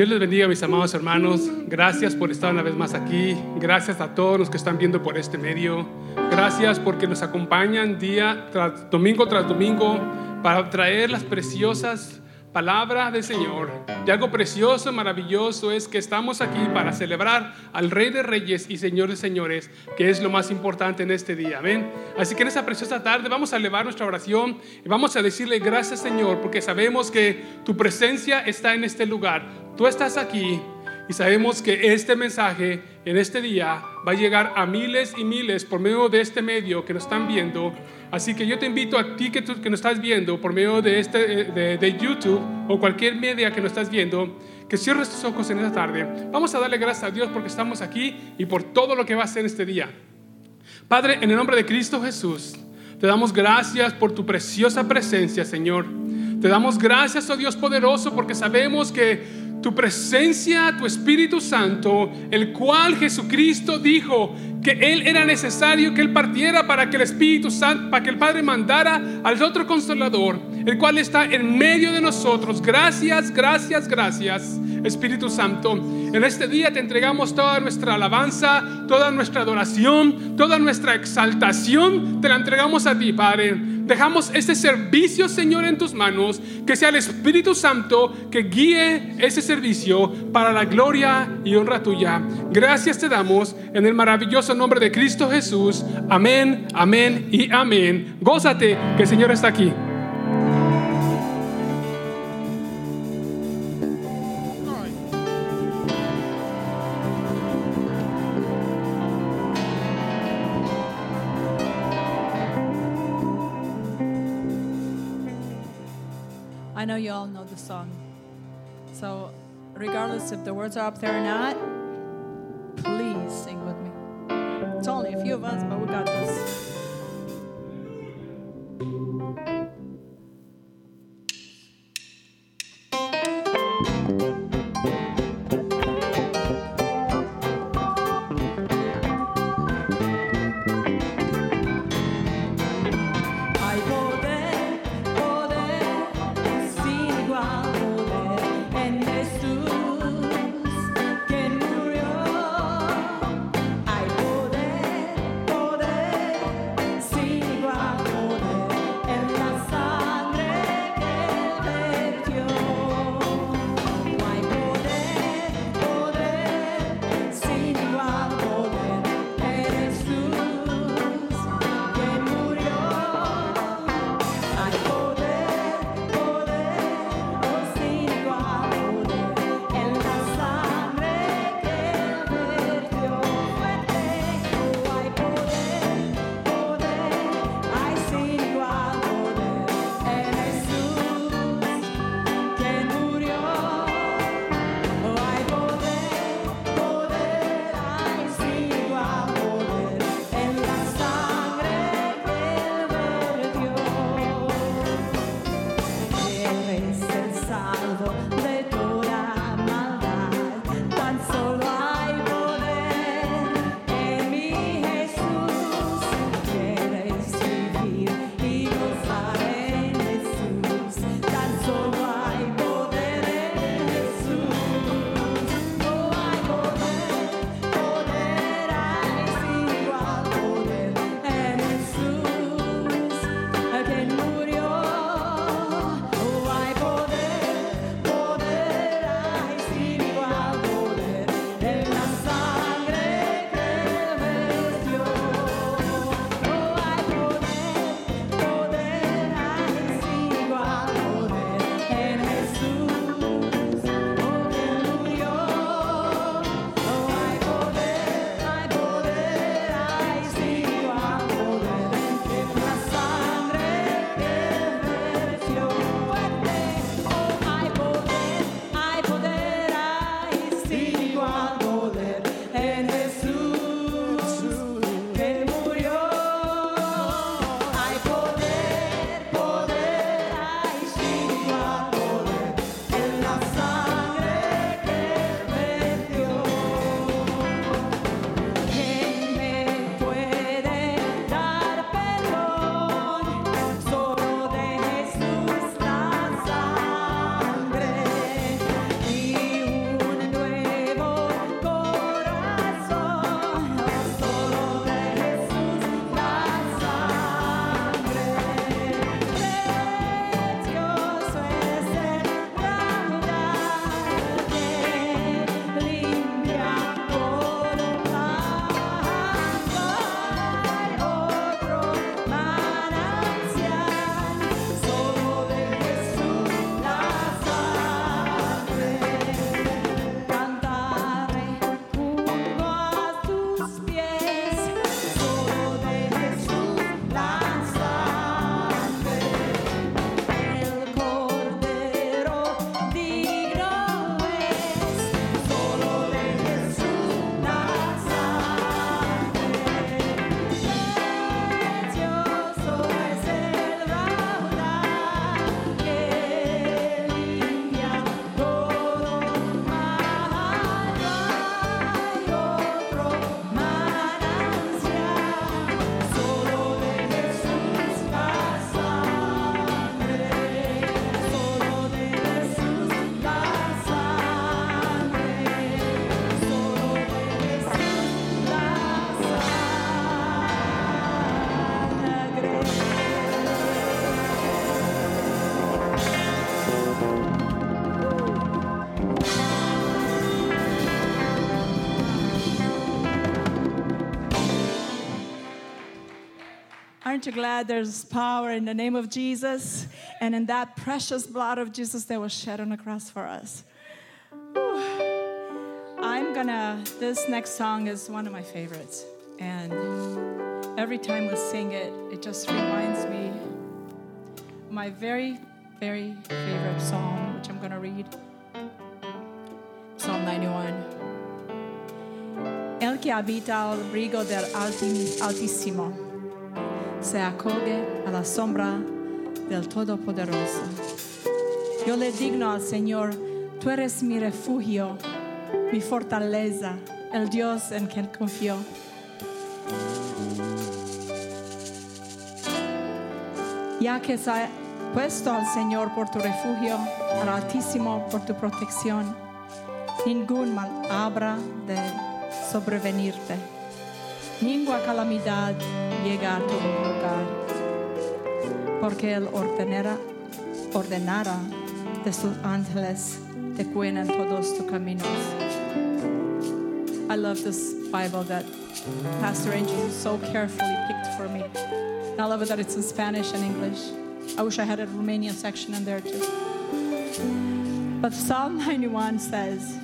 Dios les bendiga, mis amados hermanos. Gracias por estar una vez más aquí. Gracias a todos los que están viendo por este medio. Gracias porque nos acompañan día tras domingo tras domingo para traer las preciosas palabra del Señor. Y algo precioso, maravilloso es que estamos aquí para celebrar al Rey de Reyes y Señor de Señores, que es lo más importante en este día. Amén. Así que en esta preciosa tarde vamos a elevar nuestra oración y vamos a decirle gracias Señor, porque sabemos que tu presencia está en este lugar. Tú estás aquí y sabemos que este mensaje en este día va a llegar a miles y miles por medio de este medio que nos están viendo. Así que yo te invito a ti que, tú, que nos estás viendo por medio de, este, de, de YouTube o cualquier media que nos estás viendo, que cierres tus ojos en esta tarde. Vamos a darle gracias a Dios porque estamos aquí y por todo lo que va a hacer este día. Padre, en el nombre de Cristo Jesús, te damos gracias por tu preciosa presencia, Señor. Te damos gracias, oh Dios poderoso, porque sabemos que tu presencia, tu Espíritu Santo, el cual Jesucristo dijo que Él era necesario que Él partiera para que el Espíritu Santo, para que el Padre mandara al otro consolador, el cual está en medio de nosotros. Gracias, gracias, gracias, Espíritu Santo. En este día te entregamos toda nuestra alabanza, toda nuestra adoración, toda nuestra exaltación, te la entregamos a ti, Padre. Dejamos este servicio, Señor, en tus manos, que sea el Espíritu Santo que guíe ese servicio para la gloria y honra tuya. Gracias te damos en el maravilloso nombre de Cristo Jesús. Amén, amén y amén. Gózate que el Señor está aquí. All know the song. So, regardless if the words are up there or not, please sing with me. It's only a few of us, but we got this. Hay Aren't you glad there's power in the name of Jesus and in that precious blood of Jesus that was shed on the cross for us? I'm gonna, this next song is one of my favorites. And every time we sing it, it just reminds me my very, very favorite psalm, which I'm gonna read Psalm 91. El que habita al abrigo del Altísimo se acoge a la sombra del Todopoderoso. Yo le digno al Señor, tú eres mi refugio, mi fortaleza, el Dios en quien confío. Ya que se ha puesto al Señor por tu refugio, al Altísimo por tu protección, ningún mal habrá de sobrevenirte. Ninguna calamidad llega a tu lugar, porque Él ordenará, ordenará de sus ángeles te cuiden todos tus caminos. I love this Bible that Pastor Angel so carefully picked for me. I love it that it's in Spanish and English. I wish I had a Romanian section in there too. But Psalm 91 says,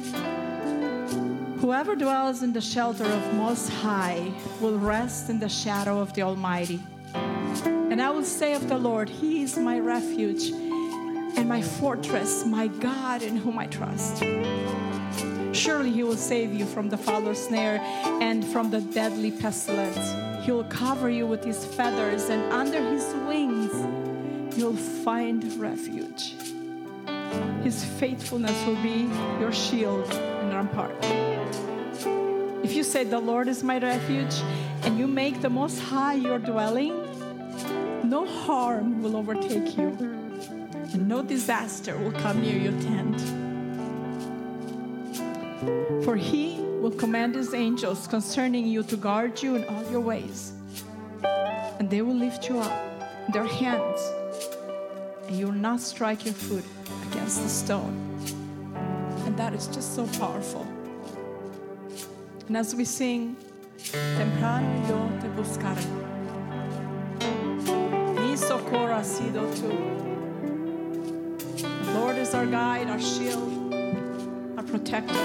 Whoever dwells in the shelter of Most High will rest in the shadow of the Almighty. And I will say of the Lord, He is my refuge and my fortress, my God in whom I trust. Surely He will save you from the fowler's snare and from the deadly pestilence. He will cover you with His feathers, and under His wings you'll find refuge. His faithfulness will be your shield and rampart. You say, The Lord is my refuge, and you make the Most High your dwelling, no harm will overtake you, and no disaster will come near your tent. For he will command his angels concerning you to guard you in all your ways, and they will lift you up in their hands, and you will not strike your foot against the stone. And that is just so powerful. And as we sing, temprano yo te buscaré. Mi socorro ha sido tú. The Lord is our guide, our shield, our protector.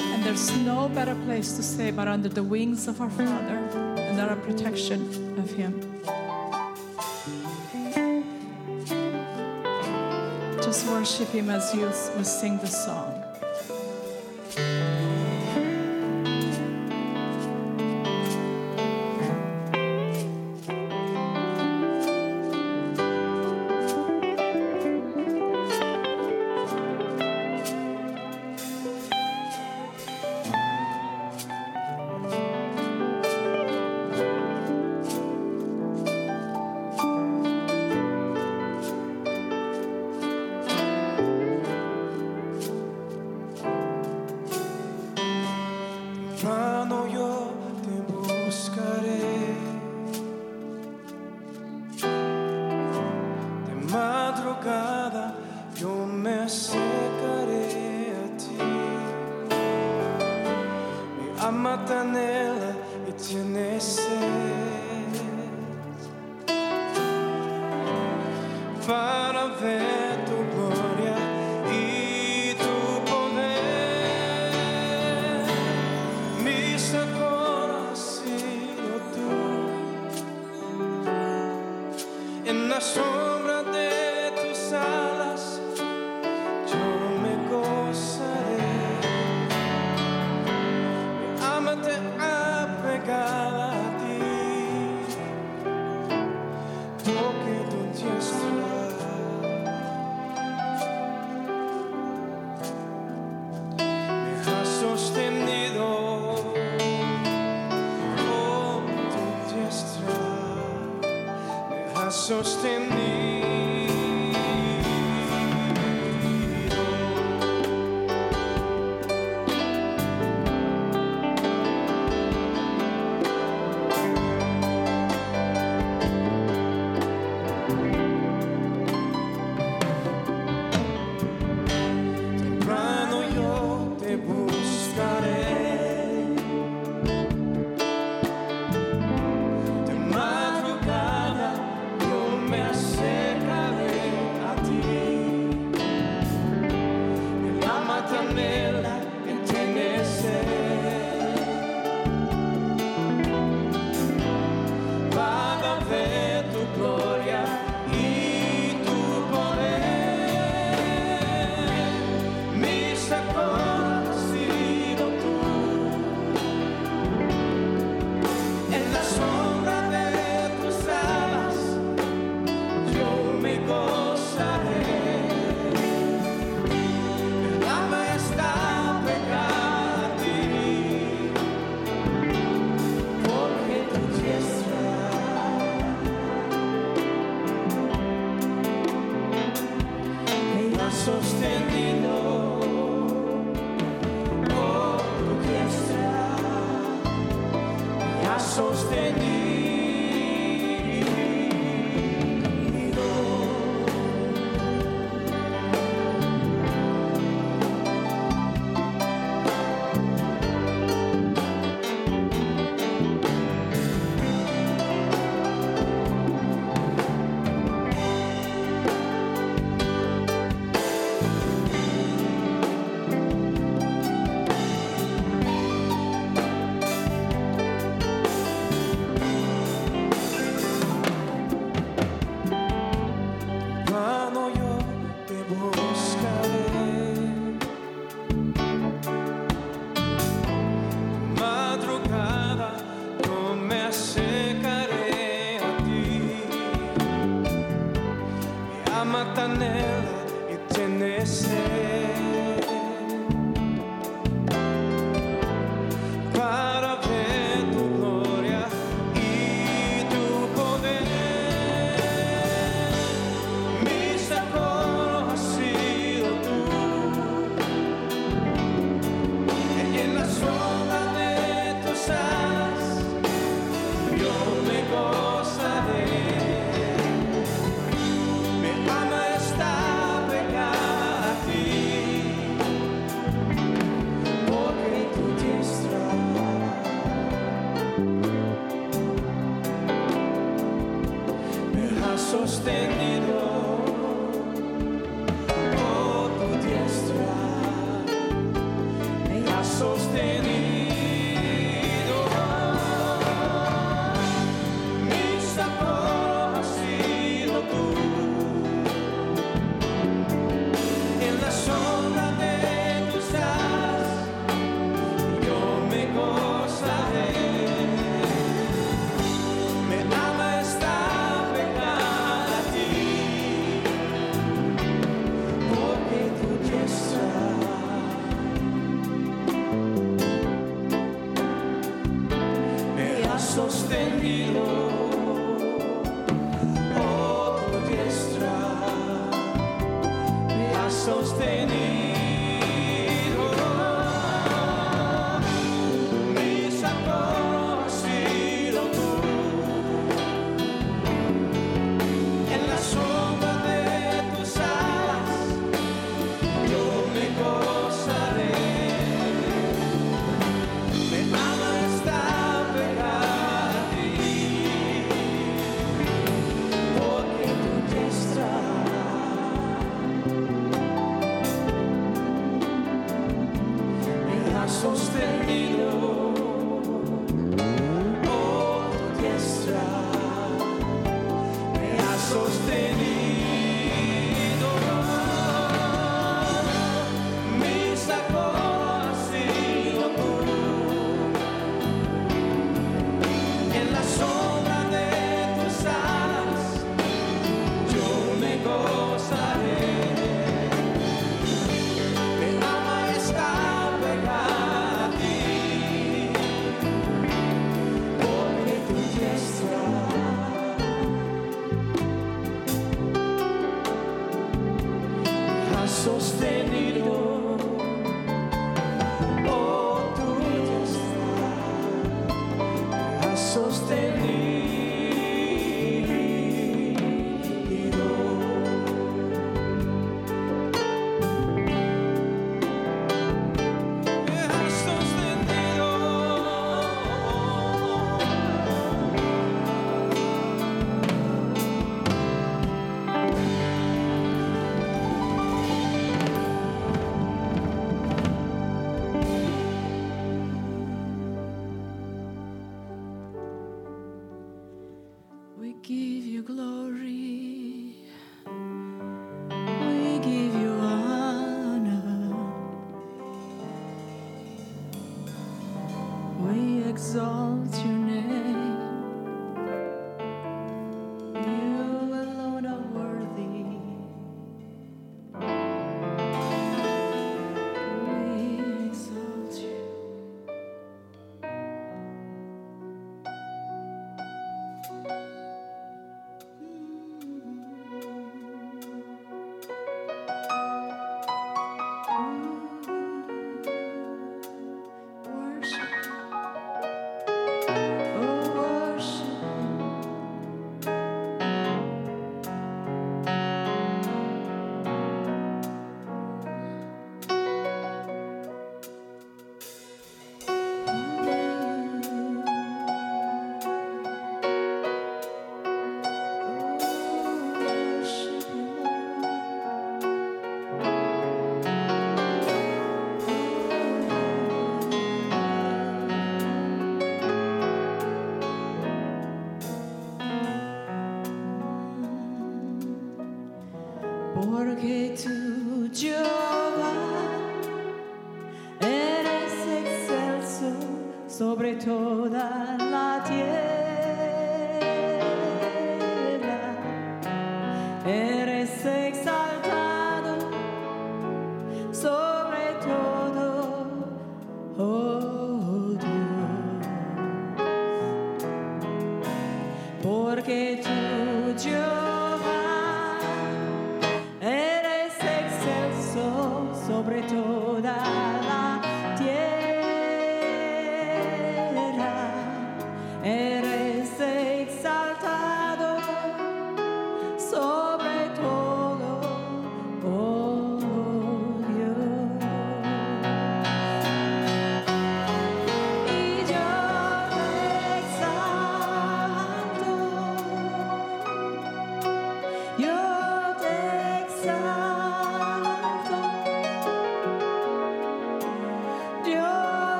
And there's no better place to stay but under the wings of our Father and under our protection of Him. Worship Him as you we sing the song. Me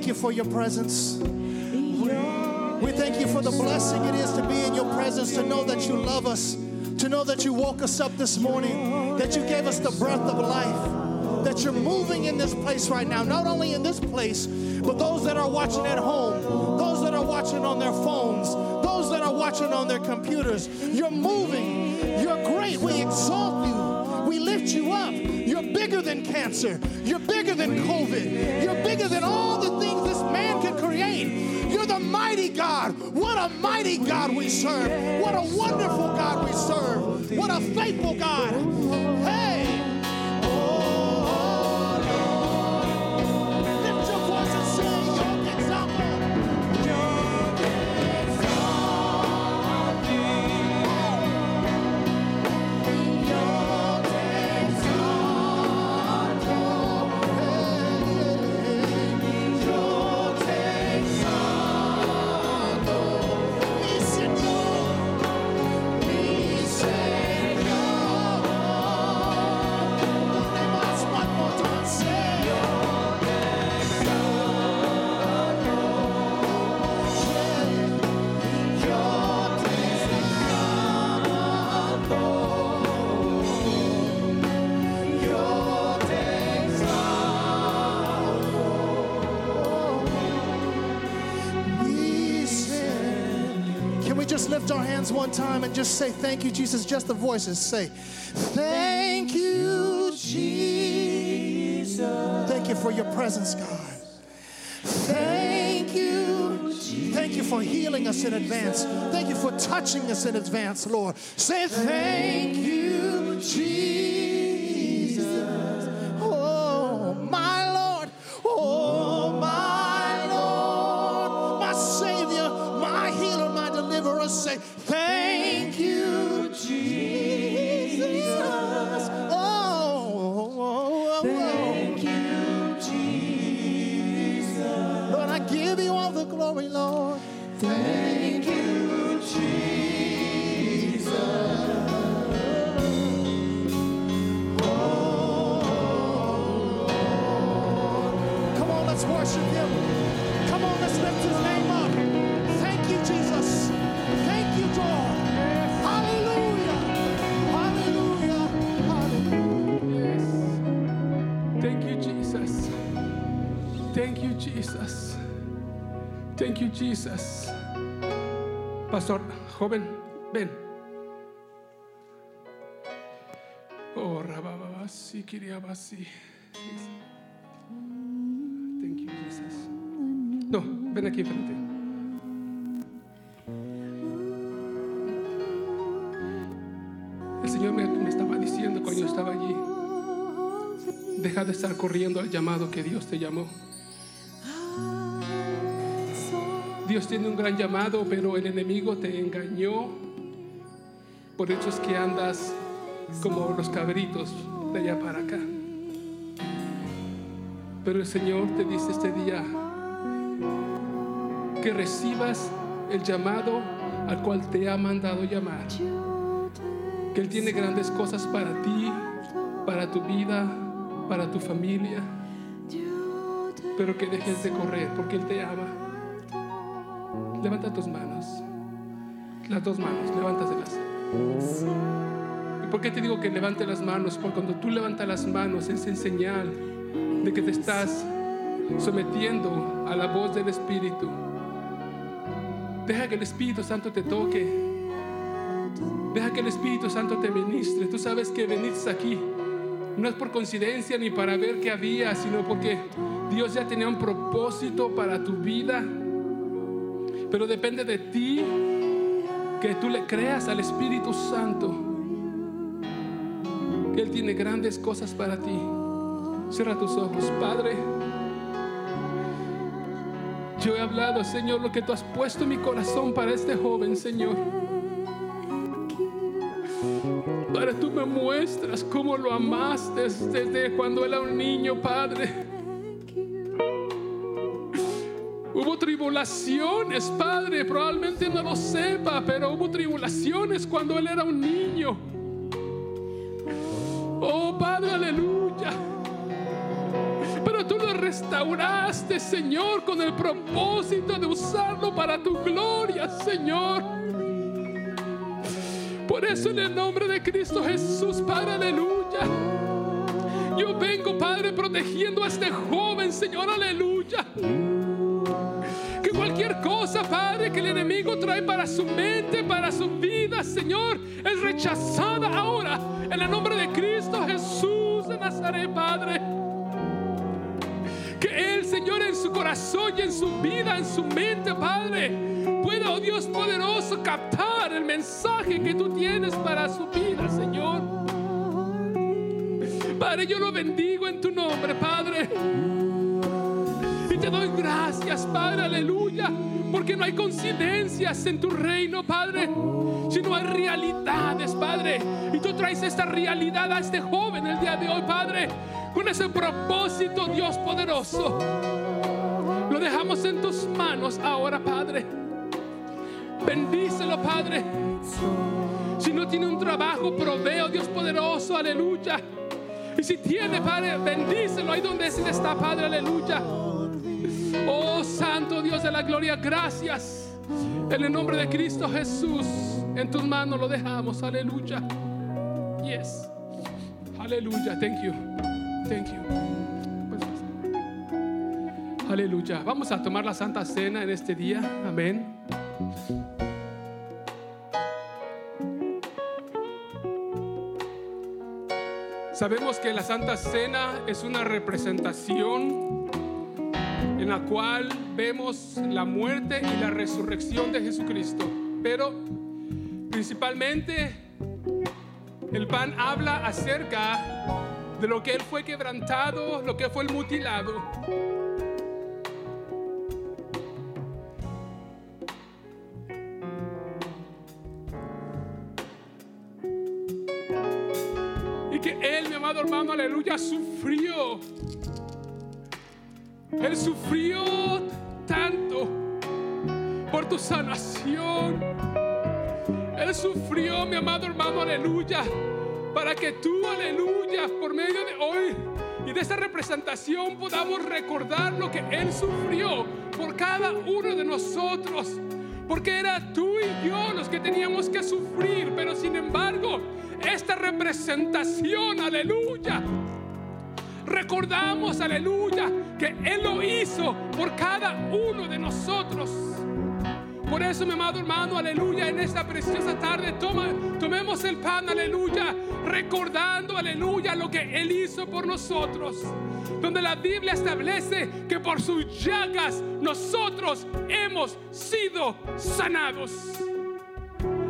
thank you for your presence. We thank you for the blessing it is to be in your presence, to know that you love us, to know that you woke us up this morning, that you gave us the breath of life, that you're moving in this place right now, not only in this place, but those that are watching at home, those that are watching on their phones, those that are watching on their computers. You're moving. You're great. We exalt you. We lift you up. Bigger than cancer. You're bigger than COVID. You're bigger than all the things this man can create. You're the mighty God. What a mighty God we serve. What a wonderful God we serve. What a faithful God. Hey. Just say, Thank you, Jesus? Just the voices say, Thank you, Jesus. Thank you for your presence, God. Thank you. Thank you for healing us in advance. Thank you for touching us in advance, Lord. Say, Thank you, Jesus. Thank you, Jesus. Thank you, Jesus. Pastor, joven, ven. Oh, rabababasi, kiriabasi. Thank you, Jesus. No, ven aquí enfrente. El Señor me, me estaba diciendo cuando yo estaba allí. Deja de estar corriendo al llamado que Dios te llamó. Dios tiene un gran llamado, pero el enemigo te engañó. Por eso es que andas como los cabritos de allá para acá. Pero el Señor te dice este día que recibas el llamado al cual te ha mandado llamar. Que Él tiene grandes cosas para ti, para tu vida, para tu familia. Pero que dejes de correr porque Él te ama. Levanta tus manos. Las dos manos, levántaselas. ¿Y por qué te digo que levante las manos? Porque cuando tú levantas las manos es en señal de que te estás sometiendo a la voz del Espíritu. Deja que el Espíritu Santo te toque. Deja que el Espíritu Santo te ministre. Tú sabes que veniste aquí no es por coincidencia ni para ver qué había, sino porque Dios ya tenía un propósito para tu vida. Pero depende de ti que tú le creas al Espíritu Santo. Que Él tiene grandes cosas para ti. Cierra tus ojos, Padre. Yo he hablado, Señor, lo que tú has puesto en mi corazón para este joven, Señor. Para tú me muestras cómo lo amaste desde cuando era un niño, Padre. Tribulaciones, Padre, probablemente no lo sepa, pero hubo tribulaciones cuando él era un niño. Oh, Padre, aleluya. Pero tú lo restauraste, Señor, con el propósito de usarlo para tu gloria, Señor. Por eso en el nombre de Cristo Jesús, Padre, aleluya. Yo vengo, Padre, protegiendo a este joven, Señor, aleluya. Cualquier cosa, Padre, que el enemigo trae para su mente, para su vida, Señor, es rechazada ahora. En el nombre de Cristo Jesús de Nazaret, Padre. Que Él, Señor, en su corazón y en su vida, en su mente, Padre, pueda, oh Dios poderoso, captar el mensaje que tú tienes para su vida, Señor. Padre, yo lo bendigo en tu nombre, Padre. Doy gracias, Padre, aleluya. Porque no hay coincidencias en tu reino, Padre, sino hay realidades, Padre. Y tú traes esta realidad a este joven el día de hoy, Padre, con ese propósito, Dios poderoso. Lo dejamos en tus manos ahora, Padre. Bendícelo, Padre. Si no tiene un trabajo, proveo, Dios poderoso, aleluya. Y si tiene, Padre, bendícelo ahí donde Él está, Padre, aleluya. Oh Santo Dios de la gloria, gracias. En el nombre de Cristo Jesús, en tus manos lo dejamos, aleluya. Yes. Aleluya, thank you. Thank you. Pues, Aleluya. Vamos a tomar la Santa Cena en este día. Amén. Sabemos que la Santa Cena es una representación en la cual vemos la muerte y la resurrección de Jesucristo. Pero principalmente el pan habla acerca de lo que Él fue quebrantado, lo que fue el mutilado. Y que Él, mi amado hermano, aleluya, sufrió. Él sufrió tanto por tu sanación. Él sufrió, mi amado hermano, aleluya, para que tú, aleluya, por medio de hoy y de esta representación podamos recordar lo que Él sufrió por cada uno de nosotros. Porque era tú y yo los que teníamos que sufrir, pero sin embargo, esta representación, aleluya, recordamos, aleluya, que Él lo hizo por cada uno de nosotros. Por eso, mi amado hermano, aleluya, en esta preciosa tarde, toma, tomemos el pan, aleluya, recordando, aleluya, lo que Él hizo por nosotros. Donde la Biblia establece que por sus llagas nosotros hemos sido sanados.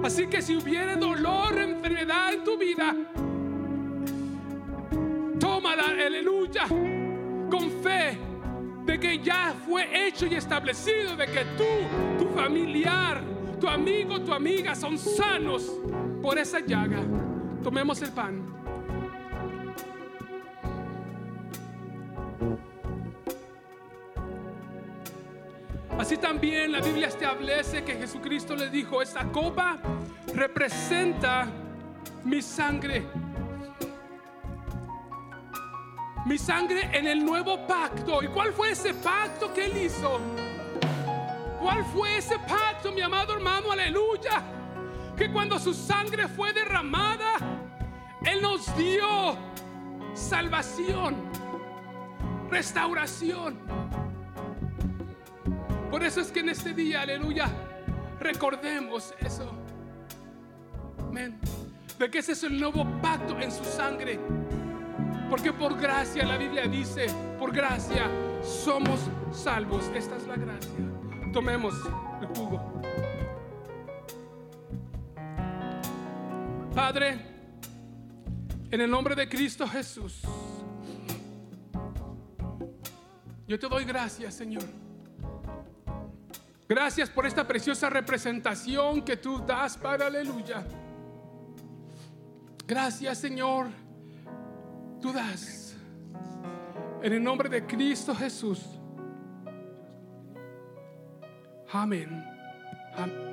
Así que si hubiera dolor, enfermedad en tu vida, aleluya, con fe de que ya fue hecho y establecido, de que tú, tu familiar, tu amigo, tu amiga son sanos por esa llaga. Tomemos el pan. Así también la Biblia establece que Jesucristo le dijo, esta copa representa mi sangre mi sangre en el nuevo pacto. ¿Y cuál fue ese pacto que él hizo? ¿Cuál fue ese pacto, mi amado hermano? Aleluya. Que cuando su sangre fue derramada, Él nos dio salvación, restauración. Por eso es que en este día, aleluya, recordemos eso. Amén. De que ese es el nuevo pacto en su sangre. Porque por gracia, la Biblia dice, por gracia somos salvos. Esta es la gracia. Tomemos el jugo. Padre, en el nombre de Cristo Jesús, yo te doy gracias, Señor. Gracias por esta preciosa representación que tú das, Padre, aleluya. Gracias, Señor. Tú das. En el nombre de Cristo Jesús. Amén. Amén.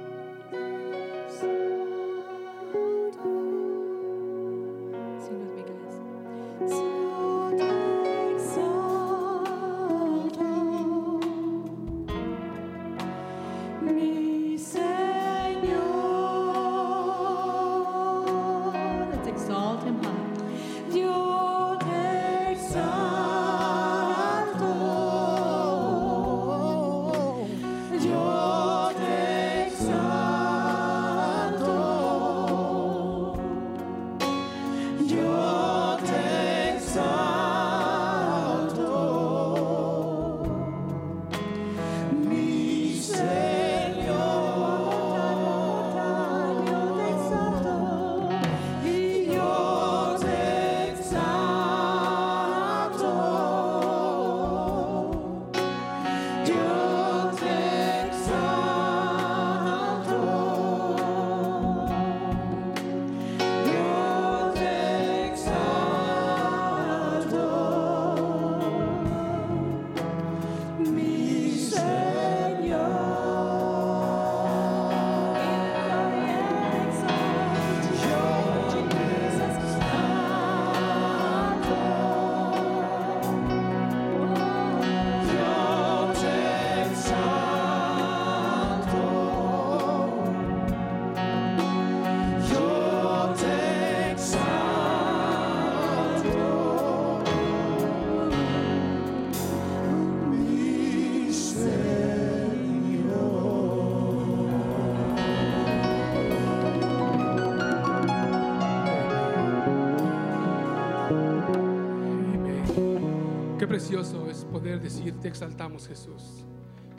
Decir, te exaltamos Jesús,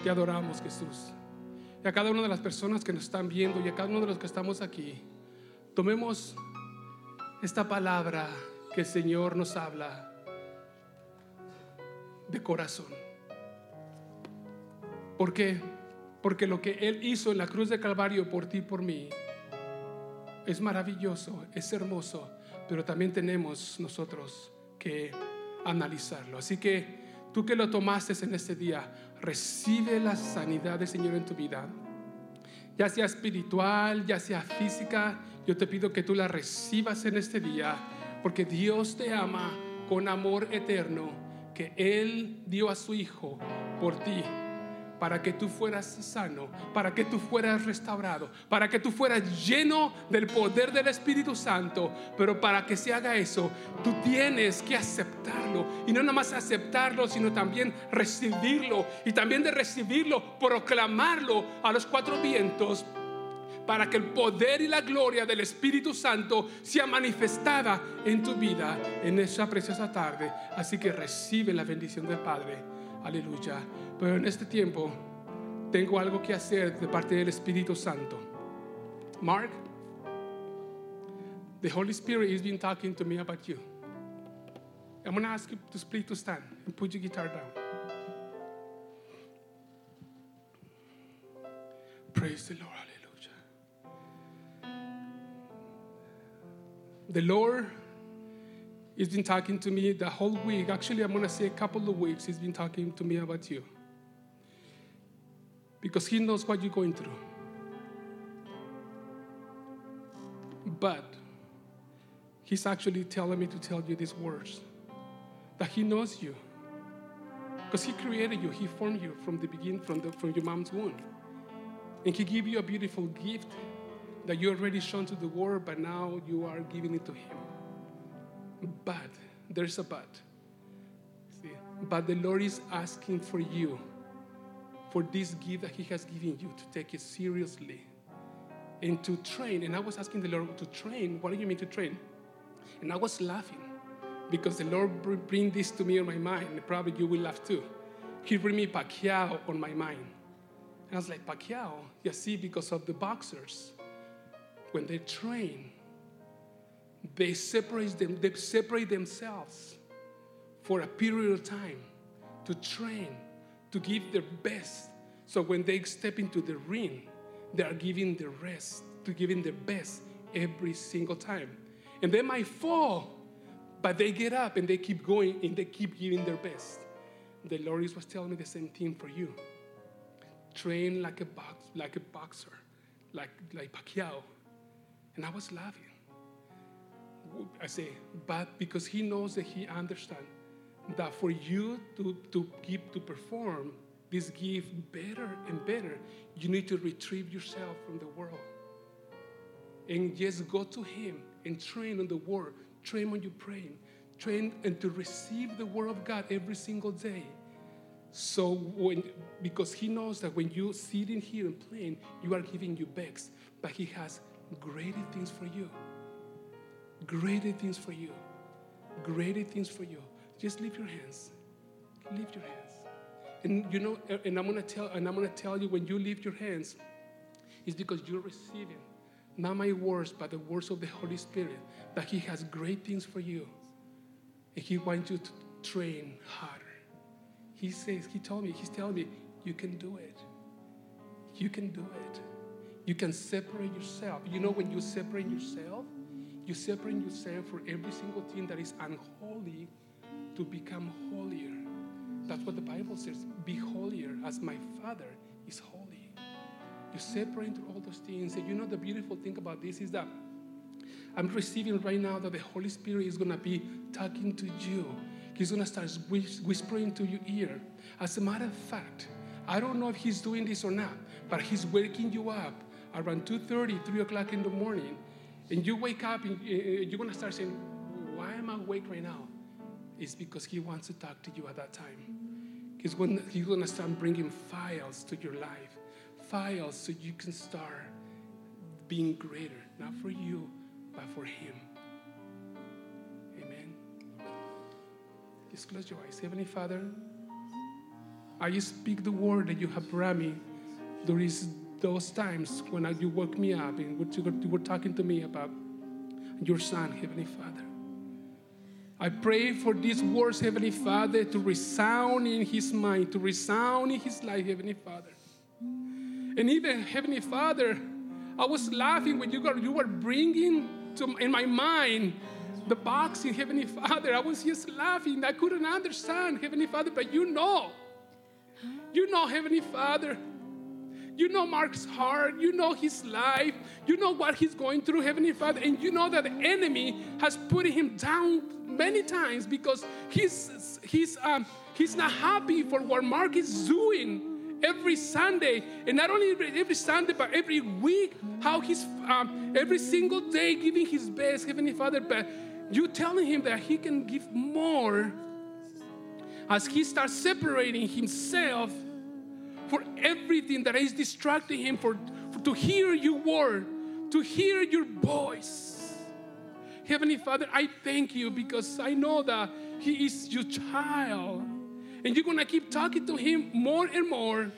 te adoramos Jesús. Y a cada una de las personas que nos están viendo y a cada uno de los que estamos aquí, tomemos esta palabra que el Señor nos habla de corazón. ¿Por qué? Porque lo que Él hizo en la cruz de Calvario por ti y por mí es maravilloso, es hermoso, pero también tenemos nosotros que analizarlo. Así que tú que lo tomaste en este día, recibe la sanidad del Señor en tu vida. Ya sea espiritual, ya sea física, yo te pido que tú la recibas en este día, porque Dios te ama con amor eterno, que Él dio a su Hijo por ti para que tú fueras sano, para que tú fueras restaurado, para que tú fueras lleno del poder del Espíritu Santo. Pero para que se haga eso, tú tienes que aceptarlo. Y no nada más aceptarlo, sino también recibirlo. Y también de recibirlo, proclamarlo a los cuatro vientos para que el poder y la gloria del Espíritu Santo sea manifestada en tu vida en esa preciosa tarde. Así que recibe la bendición del Padre. Aleluya. Pero en este tiempo tengo algo que hacer de parte del Espíritu Santo. Mark, the Holy Spirit has been talking to me about you. I'm going to ask you to please to stand and put your guitar down. Praise the Lord. Hallelujah. The Lord has been talking to me the whole week. Actually, I'm going to say a couple of weeks. He's been talking to me about you. Because He knows what you're going through. But He's actually telling me to tell you these words that He knows you. Because He created you, He formed you from the beginning, from, the, from your mom's womb. And He gave you a beautiful gift that you already shown to the world, but now you are giving it to Him. But there's a but. See, but the Lord is asking for you, for this gift that He has given you, to take it seriously and to train. And I was asking the Lord to train. What do you mean to train? And I was laughing because the Lord bring this to me on my mind. And probably you will laugh too. He bring me Pacquiao on my mind. And I was like, Pacquiao? You see, because of the boxers, when they train, they separate them, they separate themselves for a period of time to train, to give their best. So when they step into the ring, they are giving their rest, to giving their best every single time. And they might fall, but they get up and they keep going and they keep giving their best. The Lord was telling me the same thing for you. Train like a box, like a boxer, like like Pacquiao. And I was laughing. I say, but because he knows that he understands that for you to, to give to perform this gift better and better, you need to retrieve yourself from the world. And just go to him and train on the word, train on your praying, train and to receive the word of God every single day. So when because he knows that when you sitting here and playing, you are giving your best, but he has greater things for you. Greater things for you. Greater things for you. Just lift your hands. Lift your hands. And you know, and I'm gonna tell, and I'm gonna tell you when you lift your hands, it's because you're receiving not my words, but the words of the Holy Spirit, that He has great things for you. And He wants you to train harder. He says, He told me, He's telling me, you can do it. You can do it. You can separate yourself. You know, when you separate yourself, you separate yourself for every single thing that is unholy to become holier. That's what the Bible says. Be holier as my Father is holy. You separate all those things. And you know, the beautiful thing about this is that I'm receiving right now that the Holy Spirit is going to be talking to you. He's going to start whispering to your ear. As a matter of fact, I don't know if he's doing this or not, but he's waking you up around 2.30, 3 o'clock in the morning. And you wake up and uh, you're going to start saying, why am I awake right now? It's because he wants to talk to you at that time. He's going, he's going to start bringing files to your life. Files so you can start being greater, not for you, but for him. Amen. Just close your eyes. Heavenly Father, I speak the word that you have brought me during those times when you woke me up and you were- you were talking to me about your son, Heavenly Father. I pray for these words, Heavenly Father, to resound in his mind, to resound in his life, Heavenly Father. And even, Heavenly Father, I was laughing when you, got, you were bringing to in my mind the boxing, Heavenly Father. I was just laughing. I couldn't understand, Heavenly Father, but you know. You know, Heavenly Father. You know Mark's heart. You know his life. You know what he's going through, Heavenly Father. And you know that the enemy has put him down many times because he's, he's, um, he's not happy for what Mark is doing every Sunday. And not only every, every Sunday, but every week, how he's um, every single day giving his best, Heavenly Father. But you telling him that he can give more as he starts separating himself for everything that is distracting him for, for to hear your word, to hear your voice. Heavenly Father, I thank you because I know that he is your child. And you're gonna keep talking to him more and more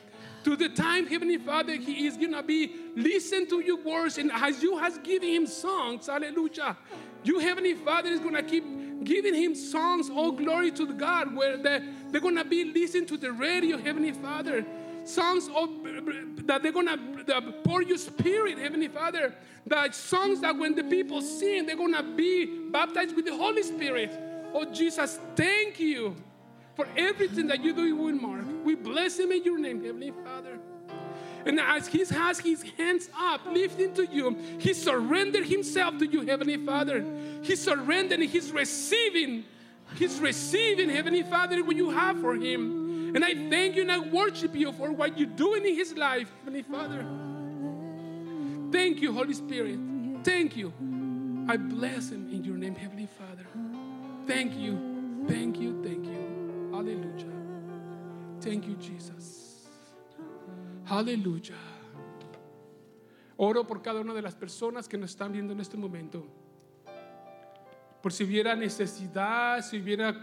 to the time, Heavenly Father, he is gonna be listen to your words, and as you has given him songs, hallelujah. You, Heavenly Father, is gonna keep giving him songs, all glory to God, where they, they're gonna be listening to the radio, Heavenly Father. Songs of, that they're gonna pour your spirit, Heavenly Father. That songs that when the people sing, they're gonna be baptized with the Holy Spirit. Oh Jesus, thank you for everything that you do with Mark. We bless him in your name, Heavenly Father. And as he has his hands up, lifting to you, he surrendered himself to you, Heavenly Father. He surrendered and he's receiving. He's receiving, Heavenly Father, what you have for him. And I thank you and I worship you for what you're doing in his life, Heavenly Father. Thank you, Holy Spirit. Thank you. I bless him in your name, Heavenly Father. Thank you. Thank you. Thank you. Hallelujah. Thank you, Jesus. Hallelujah. Oro por cada una de las personas que nos están viendo en este momento. Por si hubiera necesidad, si hubiera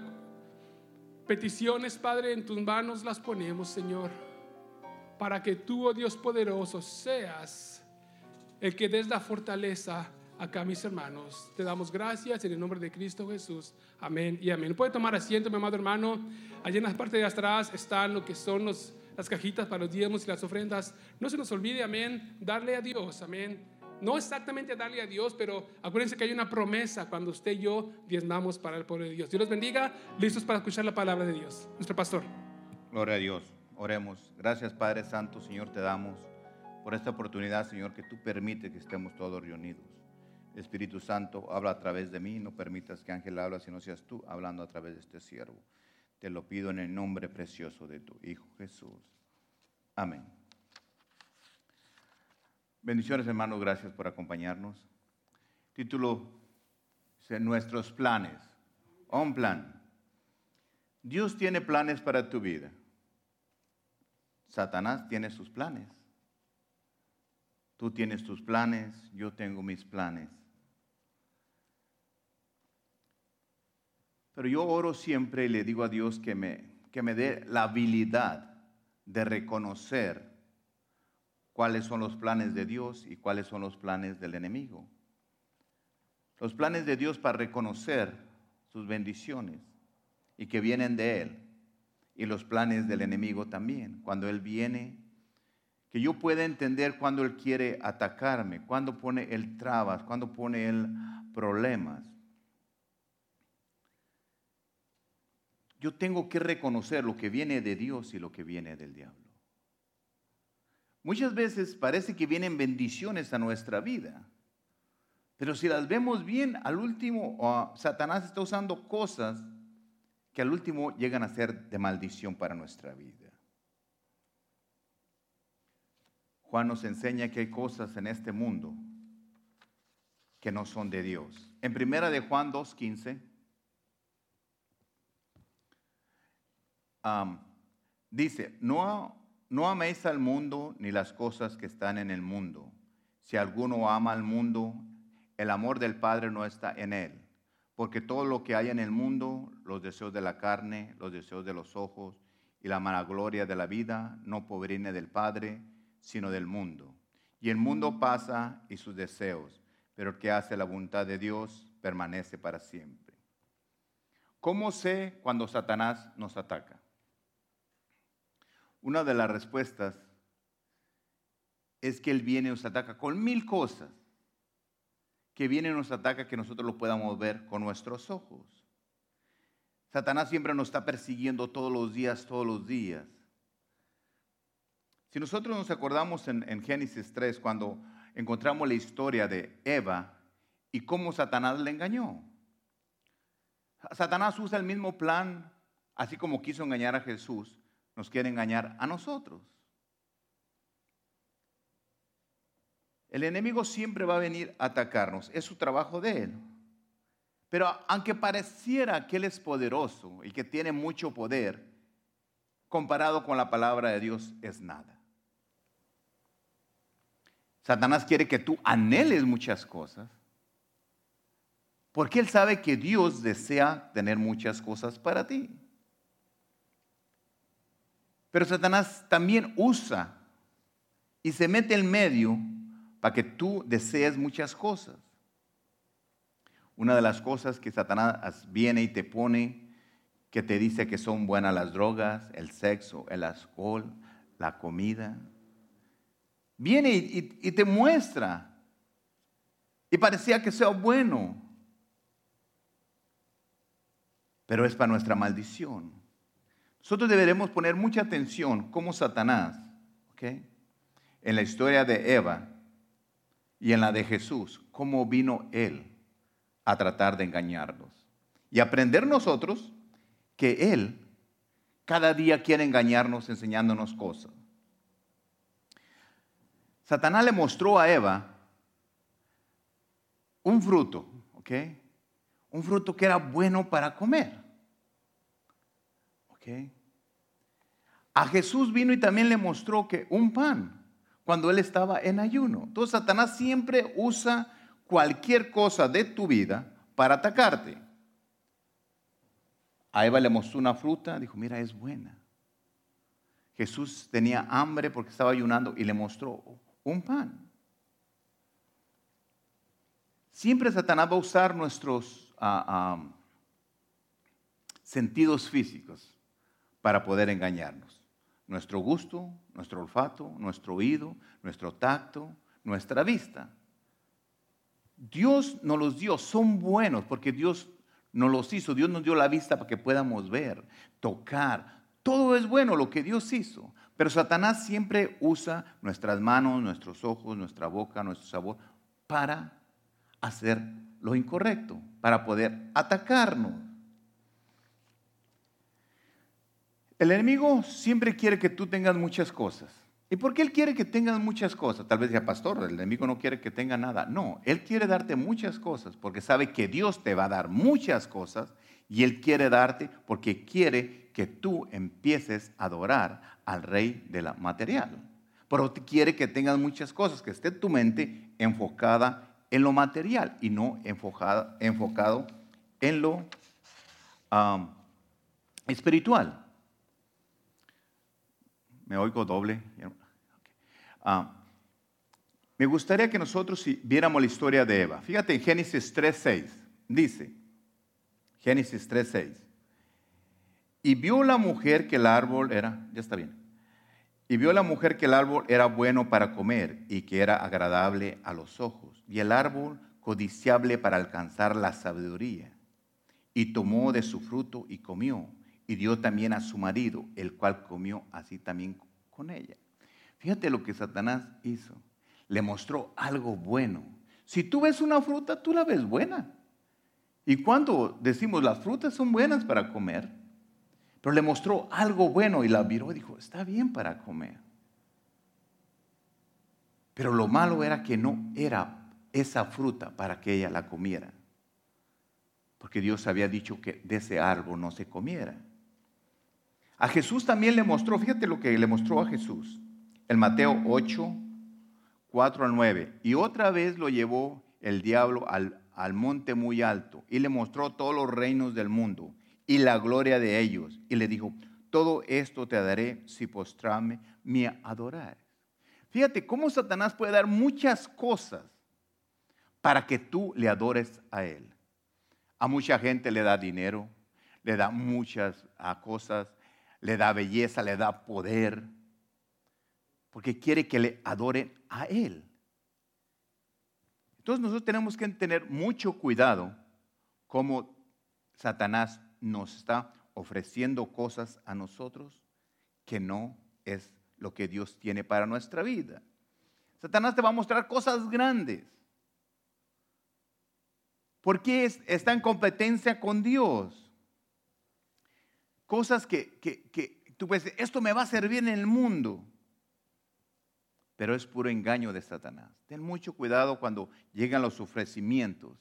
peticiones, Padre, en tus manos las ponemos, Señor. Para que tú, oh Dios poderoso, seas el que des la fortaleza acá, mis hermanos. Te damos gracias en el nombre de Cristo Jesús. Amén y amén. Puede tomar asiento, mi amado hermano. Allí en la parte de atrás están lo que son las cajitas para los diezmos y las ofrendas. No se nos olvide, amén, darle a Dios, amén. No exactamente darle a Dios, pero acuérdense que hay una promesa cuando usted y yo diezmamos para el pueblo de Dios. Dios los bendiga, listos para escuchar la palabra de Dios. Nuestro pastor. Gloria a Dios. Oremos. Gracias Padre Santo, Señor, te damos por esta oportunidad, Señor, que tú permites que estemos todos reunidos. Espíritu Santo, habla a través de mí, no permitas que Ángel hable, sino seas tú hablando a través de este siervo. Te lo pido en el nombre precioso de tu Hijo Jesús. Amén. Bendiciones, hermanos, gracias por acompañarnos. Título, nuestros planes. Un plan. Dios tiene planes para tu vida. Satanás tiene sus planes. Tú tienes tus planes, yo tengo mis planes. Pero yo oro siempre y le digo a Dios que me, que me dé la habilidad de reconocer cuáles son los planes de Dios y cuáles son los planes del enemigo. Los planes de Dios para reconocer sus bendiciones y que vienen de Él. Y los planes del enemigo también. Cuando Él viene, que yo pueda entender cuando Él quiere atacarme, cuando pone Él trabas, cuando pone Él problemas. Yo tengo que reconocer lo que viene de Dios y lo que viene del diablo. Muchas veces parece que vienen bendiciones a nuestra vida, pero si las vemos bien, al último Satanás está usando cosas que al último llegan a ser de maldición para nuestra vida. Juan nos enseña que hay cosas en este mundo que no son de Dios. En primera de Juan 2.15 dice, no, no améis al mundo ni las cosas que están en el mundo. Si alguno ama al mundo, el amor del Padre no está en él. Porque todo lo que hay en el mundo, los deseos de la carne, los deseos de los ojos y la mala gloria de la vida, no proviene del Padre, sino del mundo. Y el mundo pasa y sus deseos, pero el que hace la voluntad de Dios permanece para siempre. ¿Cómo sé cuando Satanás nos ataca? Una de las respuestas es que Él viene y nos ataca con mil cosas, que viene y nos ataca que nosotros lo podamos ver con nuestros ojos. Satanás siempre nos está persiguiendo todos los días, todos los días. Si nosotros nos acordamos en, Génesis 3, cuando encontramos la historia de Eva y cómo Satanás le engañó. Satanás usa el mismo plan, así como quiso engañar a Jesús, nos quiere engañar a nosotros. El enemigo siempre va a venir a atacarnos, es su trabajo de él. Pero aunque pareciera que él es poderoso y que tiene mucho poder, comparado con la palabra de Dios es nada. Satanás quiere que tú anheles muchas cosas, porque él sabe que Dios desea tener muchas cosas para ti. Pero Satanás también usa y se mete en medio para que tú desees muchas cosas. Una de las cosas que Satanás viene y te pone, que te dice que son buenas las drogas, el sexo, el alcohol, la comida. Viene y, y te muestra. Y parecía que sea bueno. Pero es para nuestra maldición. Nosotros deberemos poner mucha atención como Satanás, en la historia de Eva y en la de Jesús, cómo vino Él a tratar de engañarnos. Y aprender nosotros que Él cada día quiere engañarnos enseñándonos cosas. Satanás le mostró a Eva un fruto, ¿ok? Un fruto que era bueno para comer. ¿Ok? A Jesús vino y también le mostró que un pan cuando él estaba en ayuno. Entonces Satanás siempre usa cualquier cosa de tu vida para atacarte. A Eva le mostró una fruta, dijo, mira, es buena. Jesús tenía hambre porque estaba ayunando y le mostró un pan. Siempre Satanás va a usar nuestros ah, ah, sentidos físicos para poder engañarnos. Nuestro gusto, nuestro olfato, nuestro oído, nuestro tacto, nuestra vista. Dios nos los dio, son buenos porque Dios nos los hizo. Dios nos dio la vista para que podamos ver, tocar. Todo es bueno lo que Dios hizo. Pero Satanás siempre usa nuestras manos, nuestros ojos, nuestra boca, nuestro sabor para hacer lo incorrecto, para poder atacarnos. El enemigo siempre quiere que tú tengas muchas cosas. ¿Y por qué él quiere que tengas muchas cosas? Tal vez diga, pastor, el enemigo no quiere que tenga nada. No, él quiere darte muchas cosas porque sabe que Dios te va a dar muchas cosas y él quiere darte porque quiere que tú empieces a adorar al rey de la material. Pero quiere que tengas muchas cosas, que esté tu mente enfocada en lo material y no enfocado en lo espiritual. Me oigo doble. Ah, me gustaría que nosotros viéramos la historia de Eva. Fíjate en Génesis 3.6. Dice, Génesis 3.6. Y vio la mujer que el árbol era, ya está bien. Y vio la mujer que el árbol era bueno para comer y que era agradable a los ojos. Y el árbol codiciable para alcanzar la sabiduría. Y tomó de su fruto y comió y dio también a su marido, el cual comió así también con ella. Fíjate lo que Satanás hizo. Le mostró algo bueno. Si tú ves una fruta, tú la ves buena. Y cuando decimos las frutas son buenas para comer, pero le mostró algo bueno y la miró y dijo, está bien para comer. Pero lo malo era que no era esa fruta para que ella la comiera. Porque Dios había dicho que de ese árbol no se comiera. A Jesús también le mostró, fíjate lo que le mostró a Jesús, el Mateo 8, 4 al 9. Y otra vez lo llevó el diablo al, al monte muy alto y le mostró todos los reinos del mundo y la gloria de ellos. Y le dijo, todo esto te daré si postrame me adorar. Fíjate cómo Satanás puede dar muchas cosas para que tú le adores a él. A mucha gente le da dinero, le da muchas cosas, le da belleza, le da poder, porque quiere que le adoren a Él. Entonces nosotros tenemos que tener mucho cuidado como Satanás nos está ofreciendo cosas a nosotros que no es lo que Dios tiene para nuestra vida. Satanás te va a mostrar cosas grandes. Porque está en competencia con Dios cosas que, tú puedes decir, esto me va a servir en el mundo. Pero es puro engaño de Satanás. Ten mucho cuidado cuando llegan los ofrecimientos.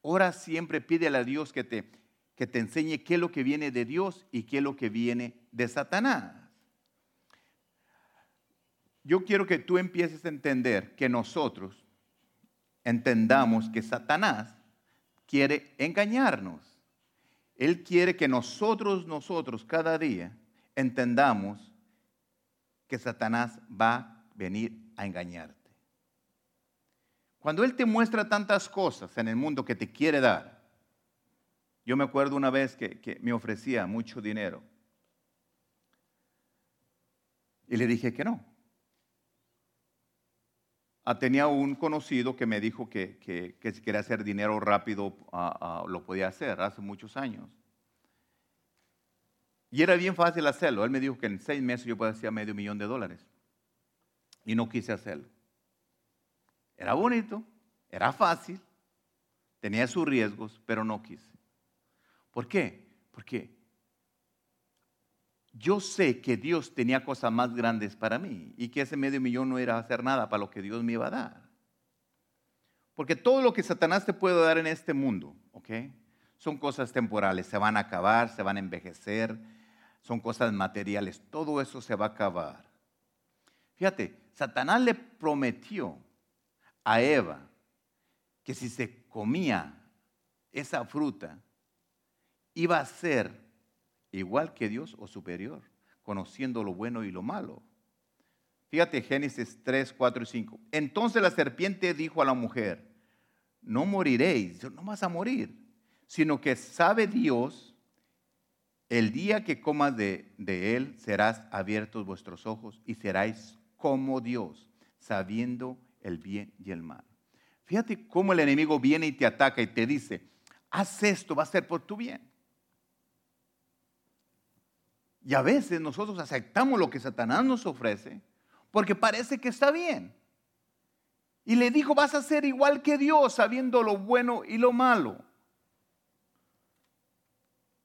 Ora siempre, pídele a Dios que te, que te enseñe qué es lo que viene de Dios y qué es lo que viene de Satanás. Yo quiero que tú empieces a entender que nosotros entendamos que Satanás quiere engañarnos. Él quiere que nosotros, nosotros, cada día, entendamos que Satanás va a venir a engañarte. Cuando Él te muestra tantas cosas en el mundo que te quiere dar, yo me acuerdo una vez que, me ofrecía mucho dinero y le dije que no. Ah, tenía un conocido que me dijo que, si quería hacer dinero rápido ah, ah, lo podía hacer hace muchos años. Y era bien fácil hacerlo. Él me dijo que en seis meses yo podía hacer medio millón de dólares. Y no quise hacerlo. Era bonito, era fácil, tenía sus riesgos, pero no quise. ¿Por qué? Porque yo sé que Dios tenía cosas más grandes para mí y que ese medio millón no era hacer nada para lo que Dios me iba a dar. Porque todo lo que Satanás te puede dar en este mundo, ¿ok? Son cosas temporales, se van a acabar, se van a envejecer, son cosas materiales, todo eso se va a acabar. Fíjate, Satanás le prometió a Eva que si se comía esa fruta, iba a ser igual que Dios o superior, conociendo lo bueno y lo malo. Fíjate Génesis 3, 4 y 5. Entonces la serpiente dijo a la mujer, no moriréis, no vas a morir, sino que sabe Dios, el día que comas de, él serás abiertos vuestros ojos y seráis como Dios, sabiendo el bien y el mal. Fíjate cómo el enemigo viene y te ataca y te dice, haz esto, va a ser por tu bien. Y a veces nosotros aceptamos lo que Satanás nos ofrece porque parece que está bien. Y le dijo, vas a ser igual que Dios, sabiendo lo bueno y lo malo.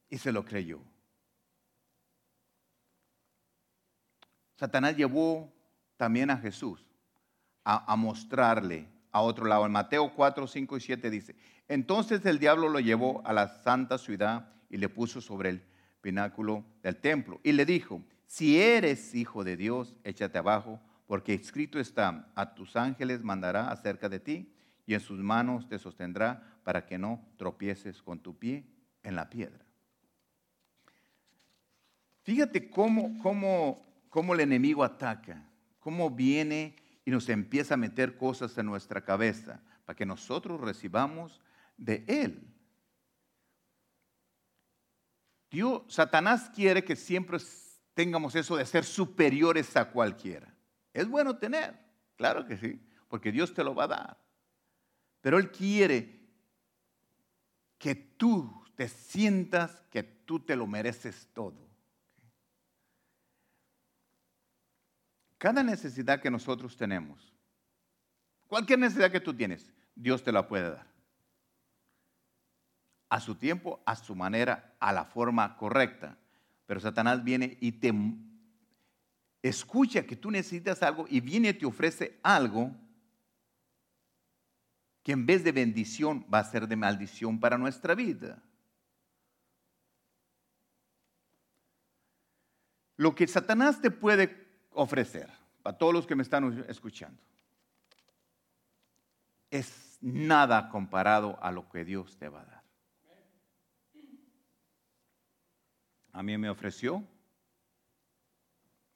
Y se lo creyó. Satanás llevó también a Jesús a, mostrarle a otro lado. En Mateo 4, 5 y 7 dice, entonces el diablo lo llevó a la santa ciudad y le puso sobre el pináculo del templo. Y le dijo, si eres hijo de Dios, échate abajo, porque escrito está, a tus ángeles mandará acerca de ti y en sus manos te sostendrá para que no tropieces con tu pie en la piedra. Fíjate cómo, cómo, cómo el enemigo ataca, cómo viene y nos empieza a meter cosas en nuestra cabeza para que nosotros recibamos de él. Dios, Satanás quiere que siempre tengamos eso de ser superiores a cualquiera. Es bueno tener, claro que sí, porque Dios te lo va a dar. Pero Él quiere que tú te sientas que tú te lo mereces todo. Cada necesidad que nosotros tenemos, cualquier necesidad que tú tienes, Dios te la puede dar. A su tiempo, a su manera, a la forma correcta. Pero Satanás viene y te escucha que tú necesitas algo y viene y te ofrece algo que en vez de bendición va a ser de maldición para nuestra vida. Lo que Satanás te puede ofrecer, para todos los que me están escuchando, es nada comparado a lo que Dios te va a dar. A mí me ofreció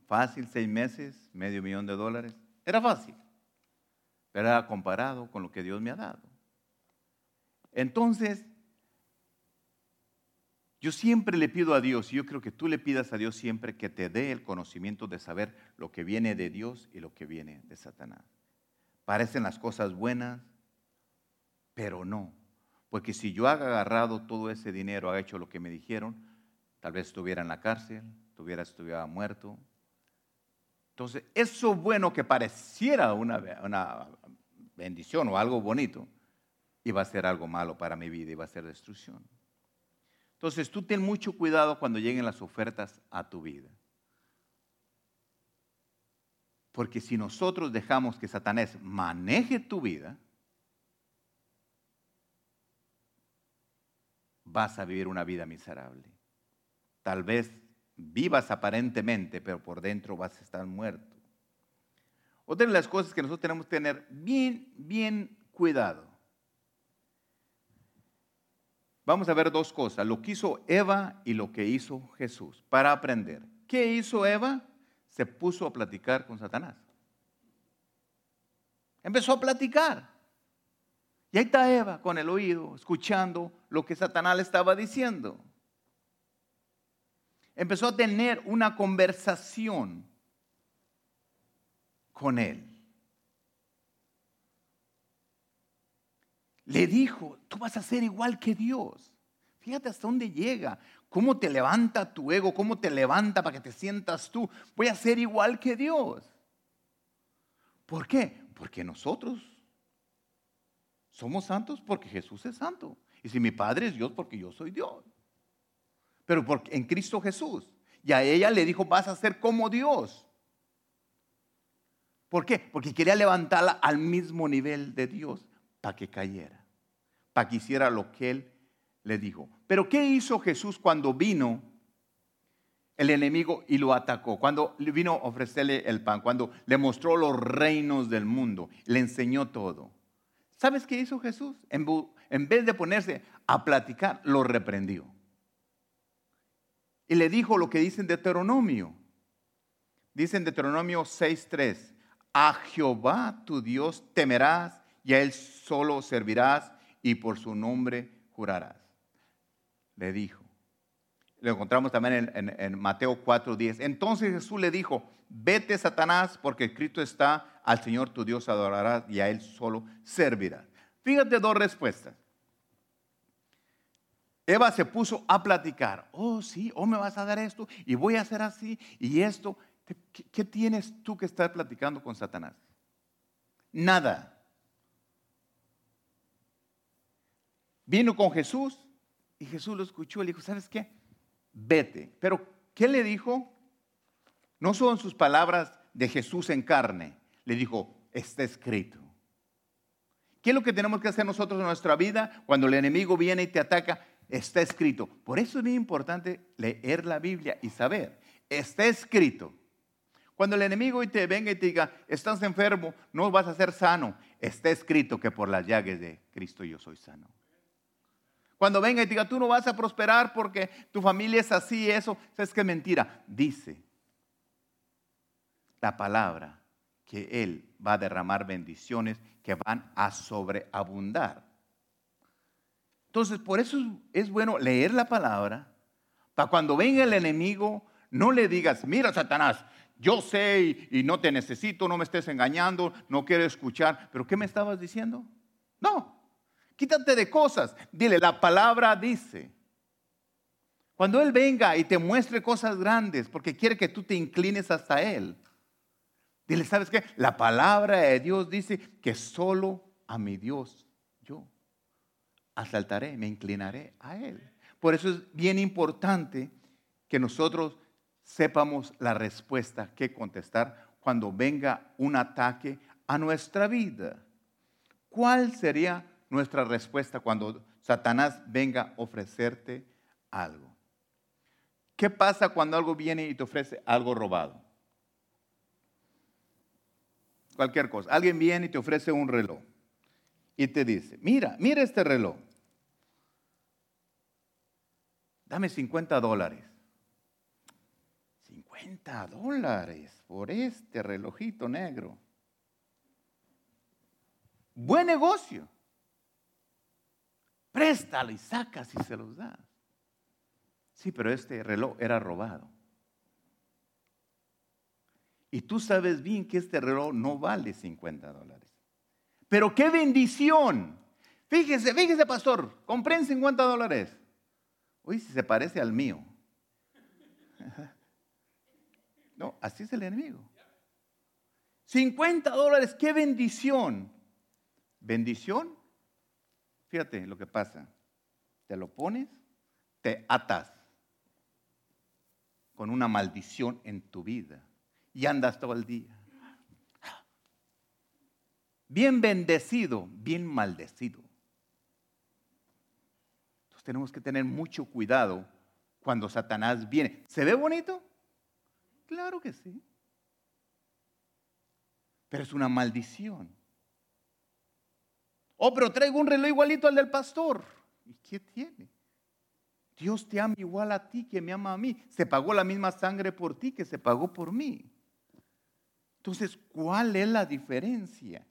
fácil seis meses, medio millón de dólares. Era fácil, pero era comparado con lo que Dios me ha dado. Entonces, yo siempre le pido a Dios, y yo creo que tú le pidas a Dios siempre que te dé el conocimiento de saber lo que viene de Dios y lo que viene de Satanás. Parecen las cosas buenas, pero no. Porque si yo haga agarrado todo ese dinero, ha hecho lo que me dijeron, tal vez estuviera en la cárcel, tuviera, estuviera muerto. Entonces, eso bueno que pareciera una, una bendición o algo bonito, iba a ser algo malo para mi vida, iba a ser destrucción. Entonces tú ten mucho cuidado cuando lleguen las ofertas a tu vida. Porque si nosotros dejamos que Satanás maneje tu vida, vas a vivir una vida miserable. Tal vez vivas aparentemente, pero por dentro vas a estar muerto. Otra de las cosas que nosotros tenemos que tener bien, bien cuidado Vamos a ver dos cosas, lo que hizo Eva y lo que hizo Jesús, para aprender. ¿Qué hizo Eva? Se puso a platicar con Satanás. Empezó a platicar. Y ahí está Eva con el oído, escuchando lo que Satanás le estaba diciendo. Empezó a tener una conversación con él. le dijo, tú vas a ser igual que Dios. Fíjate hasta dónde llega, cómo te levanta tu ego, cómo te levanta para que te sientas tú. Voy a ser igual que Dios. ¿Por qué? Porque nosotros somos santos porque Jesús es santo. Y si mi Padre es Dios, porque yo soy Dios. Pero porque, en Cristo Jesús. Y a ella le dijo, vas a ser como Dios. ¿Por qué? Porque quería levantarla al mismo nivel de Dios para que cayera, para que hiciera lo que él le dijo. Pero ¿qué hizo Jesús cuando vino el enemigo y lo atacó. Cuando vino a ofrecerle el pan, cuando le mostró los reinos del mundo, le enseñó todo. ¿Sabes qué hizo Jesús? En vez de ponerse a platicar, lo reprendió. Y le dijo lo que dice en Deuteronomio. Dice en Deuteronomio 6.3, a Jehová tu Dios temerás y a Él solo servirás y por su nombre jurarás. Le dijo. Lo encontramos también en, en- en Mateo 4.10. Entonces Jesús le dijo, vete Satanás porque escrito está, al Señor tu Dios adorarás y a Él solo servirás. Fíjate dos respuestas. Eva se puso a platicar. Oh, sí, oh, me vas a dar esto y voy a hacer así y esto. ¿Qué, tienes tú que estar platicando con Satanás? Nada. Vino con Jesús y Jesús lo escuchó y le dijo, ¿sabes qué? Vete. Pero, ¿qué le dijo? No son sus palabras de Jesús en carne. Le dijo, está escrito. ¿Qué es lo que tenemos que hacer nosotros en nuestra vida cuando el enemigo viene y te ataca? Está escrito. Por eso es muy importante leer la Biblia y saber. Está escrito. Cuando el enemigo te venga y te diga, estás enfermo, no vas a ser sano, está escrito que por las llagas de Cristo yo soy sano. Cuando venga y te diga, tú no vas a prosperar porque tu familia es así, eso, es que mentira. Dice la palabra que Él va a derramar bendiciones que van a sobreabundar. Entonces, por eso es, bueno leer la palabra, para cuando venga el enemigo, no le digas, mira Satanás, yo sé y, y no te necesito, no me estés engañando, no quiero escuchar, pero ¿qué me estabas diciendo? No, quítate de cosas, dile, la palabra dice. Cuando Él venga y te muestre cosas grandes, porque quiere que tú te inclines hasta Él, dile, ¿sabes qué? La palabra de Dios dice que solo a mi Dios yo asaltaré, me inclinaré a Él. Por eso es bien importante que nosotros sepamos la respuesta que contestar cuando venga un ataque a nuestra vida. ¿Cuál sería nuestra respuesta cuando Satanás venga a ofrecerte algo? ¿Qué pasa cuando algo viene y te ofrece algo robado? Cualquier cosa. Alguien viene y te ofrece un reloj y te dice, mira, mira este reloj. Dame 50 dólares. 50 dólares por este relojito negro. Buen negocio. Préstalo y sacas y se los das. Sí, pero este reloj era robado. Y tú sabes bien que este reloj no vale 50 dólares. Pero qué bendición. Fíjese, fíjese, pastor, compré en 50 dólares. Uy, si se parece al mío. No, así es el enemigo. 50 dólares, qué bendición. Bendición, fíjate lo que pasa. Te lo pones, te atas con una maldición en tu vida y andas todo el día. Bien bendecido, bien maldecido. Tenemos que tener mucho cuidado cuando Satanás viene. ¿Se ve bonito? Claro que sí. Pero es una maldición. Oh, pero traigo un reloj igualito al del pastor. ¿Y qué tiene? Dios te ama igual a ti que me ama a mí. Se pagó la misma sangre por ti que se pagó por mí. Entonces, ¿cuál es la diferencia?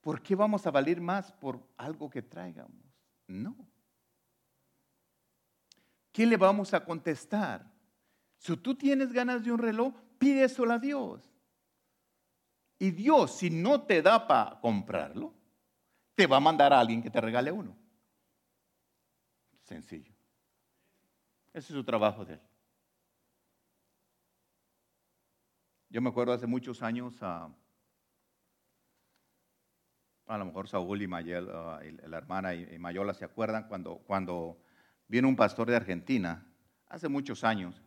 ¿Por qué vamos a valer más por algo que traigamos? No. ¿Qué le vamos a contestar? Si tú tienes ganas de un reloj, pídeselo a Dios. Y Dios, si no te da para comprarlo, te va a mandar a alguien que te regale uno. Sencillo. Ese es su trabajo de él. Yo me acuerdo hace muchos años, a, a lo mejor Saúl y, Mayel, y la hermana y Mayola se acuerdan cuando, cuando vino un pastor de Argentina, hace muchos años,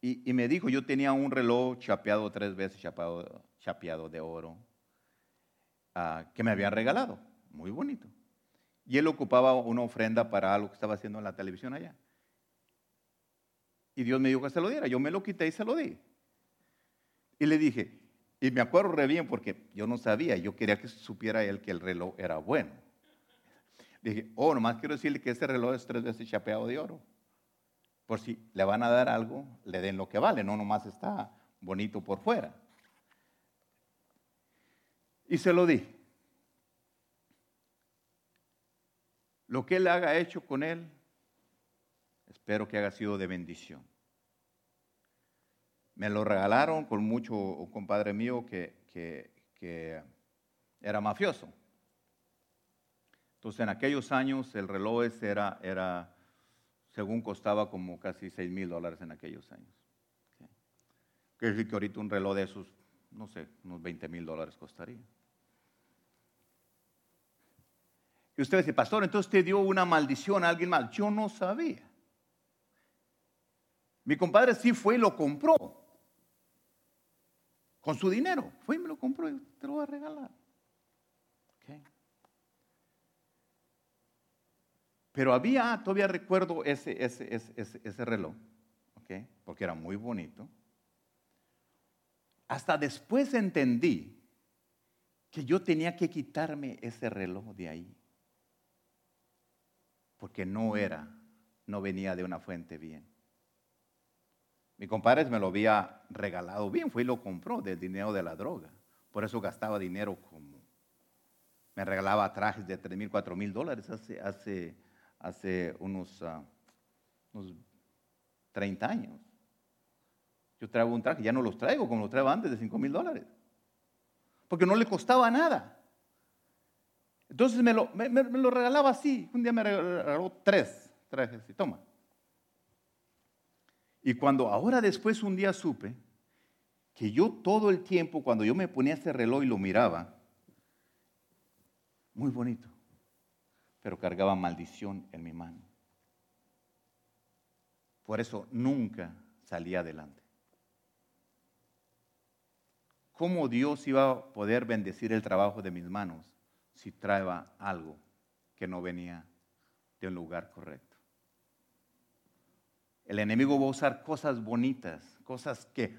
y, me dijo, yo tenía un reloj chapeado tres veces, chapeado, de oro, uh, que me habían regalado, muy bonito. Y él ocupaba una ofrenda para algo que estaba haciendo en la televisión allá. Y Dios me dijo que se lo diera. Yo me lo quité y se lo di. Y le dije, y me acuerdo re bien porque yo no sabía, yo quería que supiera él que el reloj era bueno. Dije, oh, nomás quiero decirle que ese reloj es tres veces chapeado de oro. Por si le van a dar algo, le den lo que vale, no nomás está bonito por fuera. Y se lo di. Lo que él haga hecho con él, espero que haya sido de bendición. Me lo regalaron con mucho un compadre mío que, que, que era mafioso. Entonces en aquellos años el reloj ese era, era según costaba como casi 6 mil dólares en aquellos años. Quiere decir que ahorita un reloj de esos, no sé, unos 20 mil dólares costaría. Y usted dice, pastor, entonces te dio una maldición a alguien mal. Yo no sabía. Mi compadre sí fue y lo compró. Con su dinero. Fue y me lo compró y te lo voy a regalar. Okay. Pero había, todavía recuerdo ese, ese, ese, ese reloj, okay, porque era muy bonito. Hasta después entendí que yo tenía que quitarme ese reloj de ahí porque no era, no venía de una fuente bien. Mi compadre me lo había regalado bien, fue y lo compró del dinero de la droga. Por eso gastaba dinero como... Me regalaba trajes de 3 mil, 4 mil dólares hace, hace, hace unos, uh, unos 30 años. Yo traigo un traje, ya no los traigo como los traía antes de 5 mil dólares. Porque no le costaba nada. Entonces me lo, me, me lo, regalaba así. Un día me regaló tres trajes y toma. Y cuando ahora después un día supe que yo todo el tiempo, cuando yo me ponía ese reloj y lo miraba, muy bonito, pero cargaba maldición en mi mano. Por eso nunca salía adelante. ¿Cómo Dios iba a poder bendecir el trabajo de mis manos si traeba algo que no venía de un lugar correcto. El enemigo va a usar cosas bonitas, cosas que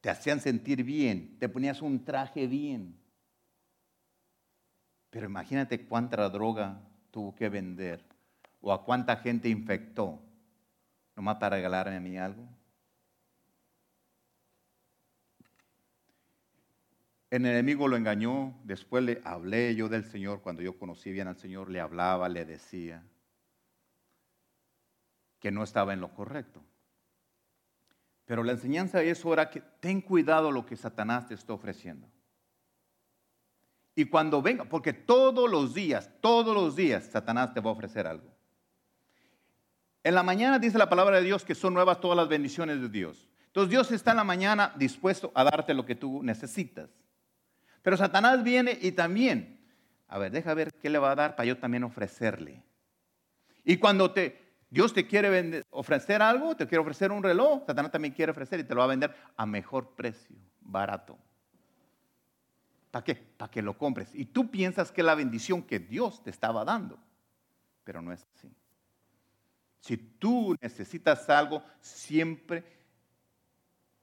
te hacían sentir bien, te ponías un traje bien. Pero imagínate cuánta droga tuvo que vender o a cuánta gente infectó, nomás para regalarme a mí algo. El enemigo lo engañó, después le hablé yo del Señor, cuando yo conocí bien al Señor, le hablaba, le decía que no estaba en lo correcto. Pero la enseñanza es ahora que ten cuidado lo que Satanás te está ofreciendo. Y cuando venga, porque todos los días, todos los días Satanás te va a ofrecer algo. En la mañana dice la palabra de Dios que son nuevas todas las bendiciones de Dios. Entonces Dios está en la mañana dispuesto a darte lo que tú necesitas. Pero Satanás viene y también, a ver, deja ver qué le va a dar para yo también ofrecerle. Y cuando te, Dios te quiere ofrecer algo, te quiere ofrecer un reloj, Satanás también quiere ofrecer y te lo va a vender a mejor precio, barato. ¿Para qué? Para que lo compres. Y tú piensas que la bendición que Dios te estaba dando, pero no es así. Si tú necesitas algo, siempre,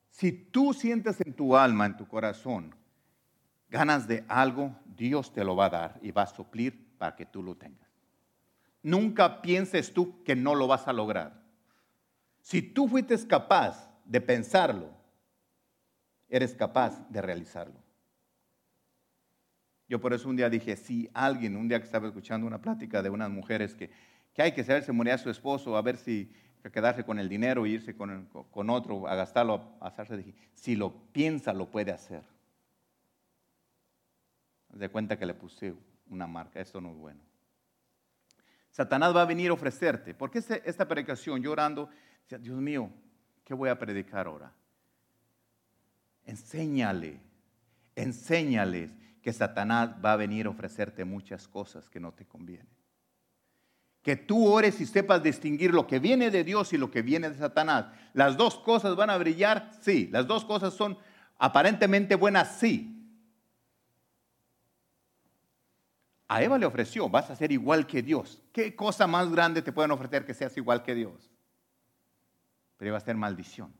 si tú sientes en tu alma, en tu corazón, ganas de algo, Dios te lo va a dar y va a suplir para que tú lo tengas. Nunca pienses tú que no lo vas a lograr. Si tú fuiste capaz de pensarlo, eres capaz de realizarlo. Yo por eso un día dije, si alguien, un día que estaba escuchando una plática de unas mujeres que, que hay que saber si moría su esposo, a ver si quedarse con el dinero e irse con, con otro, a gastarlo, a hacerse, dije, si lo piensa, lo puede hacer de cuenta que le puse una marca, esto no es bueno. Satanás va a venir a ofrecerte. porque este, esta predicación? Llorando, Dios mío, ¿qué voy a predicar ahora? Enséñale, enséñales que Satanás va a venir a ofrecerte muchas cosas que no te convienen. Que tú ores y sepas distinguir lo que viene de Dios y lo que viene de Satanás. Las dos cosas van a brillar, sí. Las dos cosas son aparentemente buenas, sí. A Eva le ofreció, vas a ser igual que Dios. ¿Qué cosa más grande te pueden ofrecer que seas igual que Dios? pero iba a ser maldición.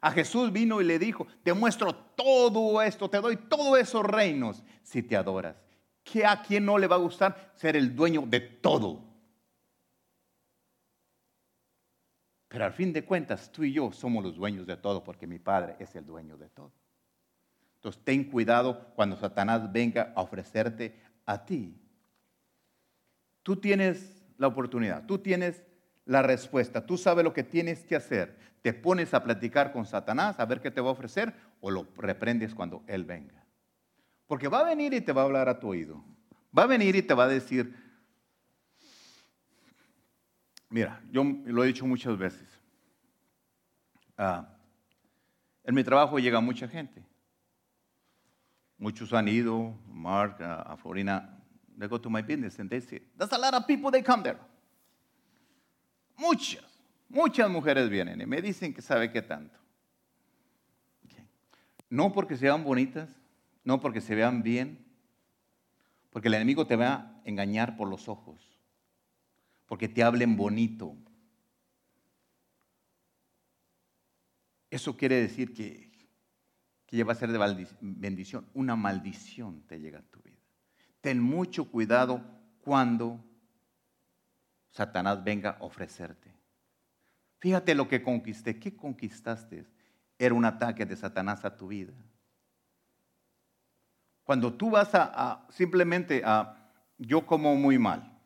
A Jesús vino y le dijo, te muestro todo esto, te doy todos esos reinos si te adoras. ¿Qué a quién no le va a gustar ser el dueño de todo? Pero al fin de cuentas, tú y yo somos los dueños de todo porque mi Padre es el dueño de todo. Entonces, ten cuidado cuando Satanás venga a ofrecerte a ti. Tú tienes la oportunidad, tú tienes la respuesta, tú sabes lo que tienes que hacer. Te pones a platicar con Satanás a ver qué te va a ofrecer o lo reprendes cuando Él venga. Porque va a venir y te va a hablar a tu oído. Va a venir y te va a decir, mira, yo lo he dicho muchas veces. Ah, en mi trabajo llega mucha gente. Muchos han ido, Mark, a, a Florina, they go to my business and they say, there's a lot of people they come there. Muchas, muchas mujeres vienen y me dicen que sabe qué tanto. No porque sean bonitas, no porque se vean bien, porque el enemigo te va a engañar por los ojos, porque te hablen bonito. Eso quiere decir que, que ya va a ser de bendición. Una maldición te llega a tu vida. Ten mucho cuidado cuando Satanás venga a ofrecerte. Fíjate lo que conquisté. ¿Qué conquistaste? Era un ataque de Satanás a tu vida. Cuando tú vas a, simplemente a, yo como muy mal.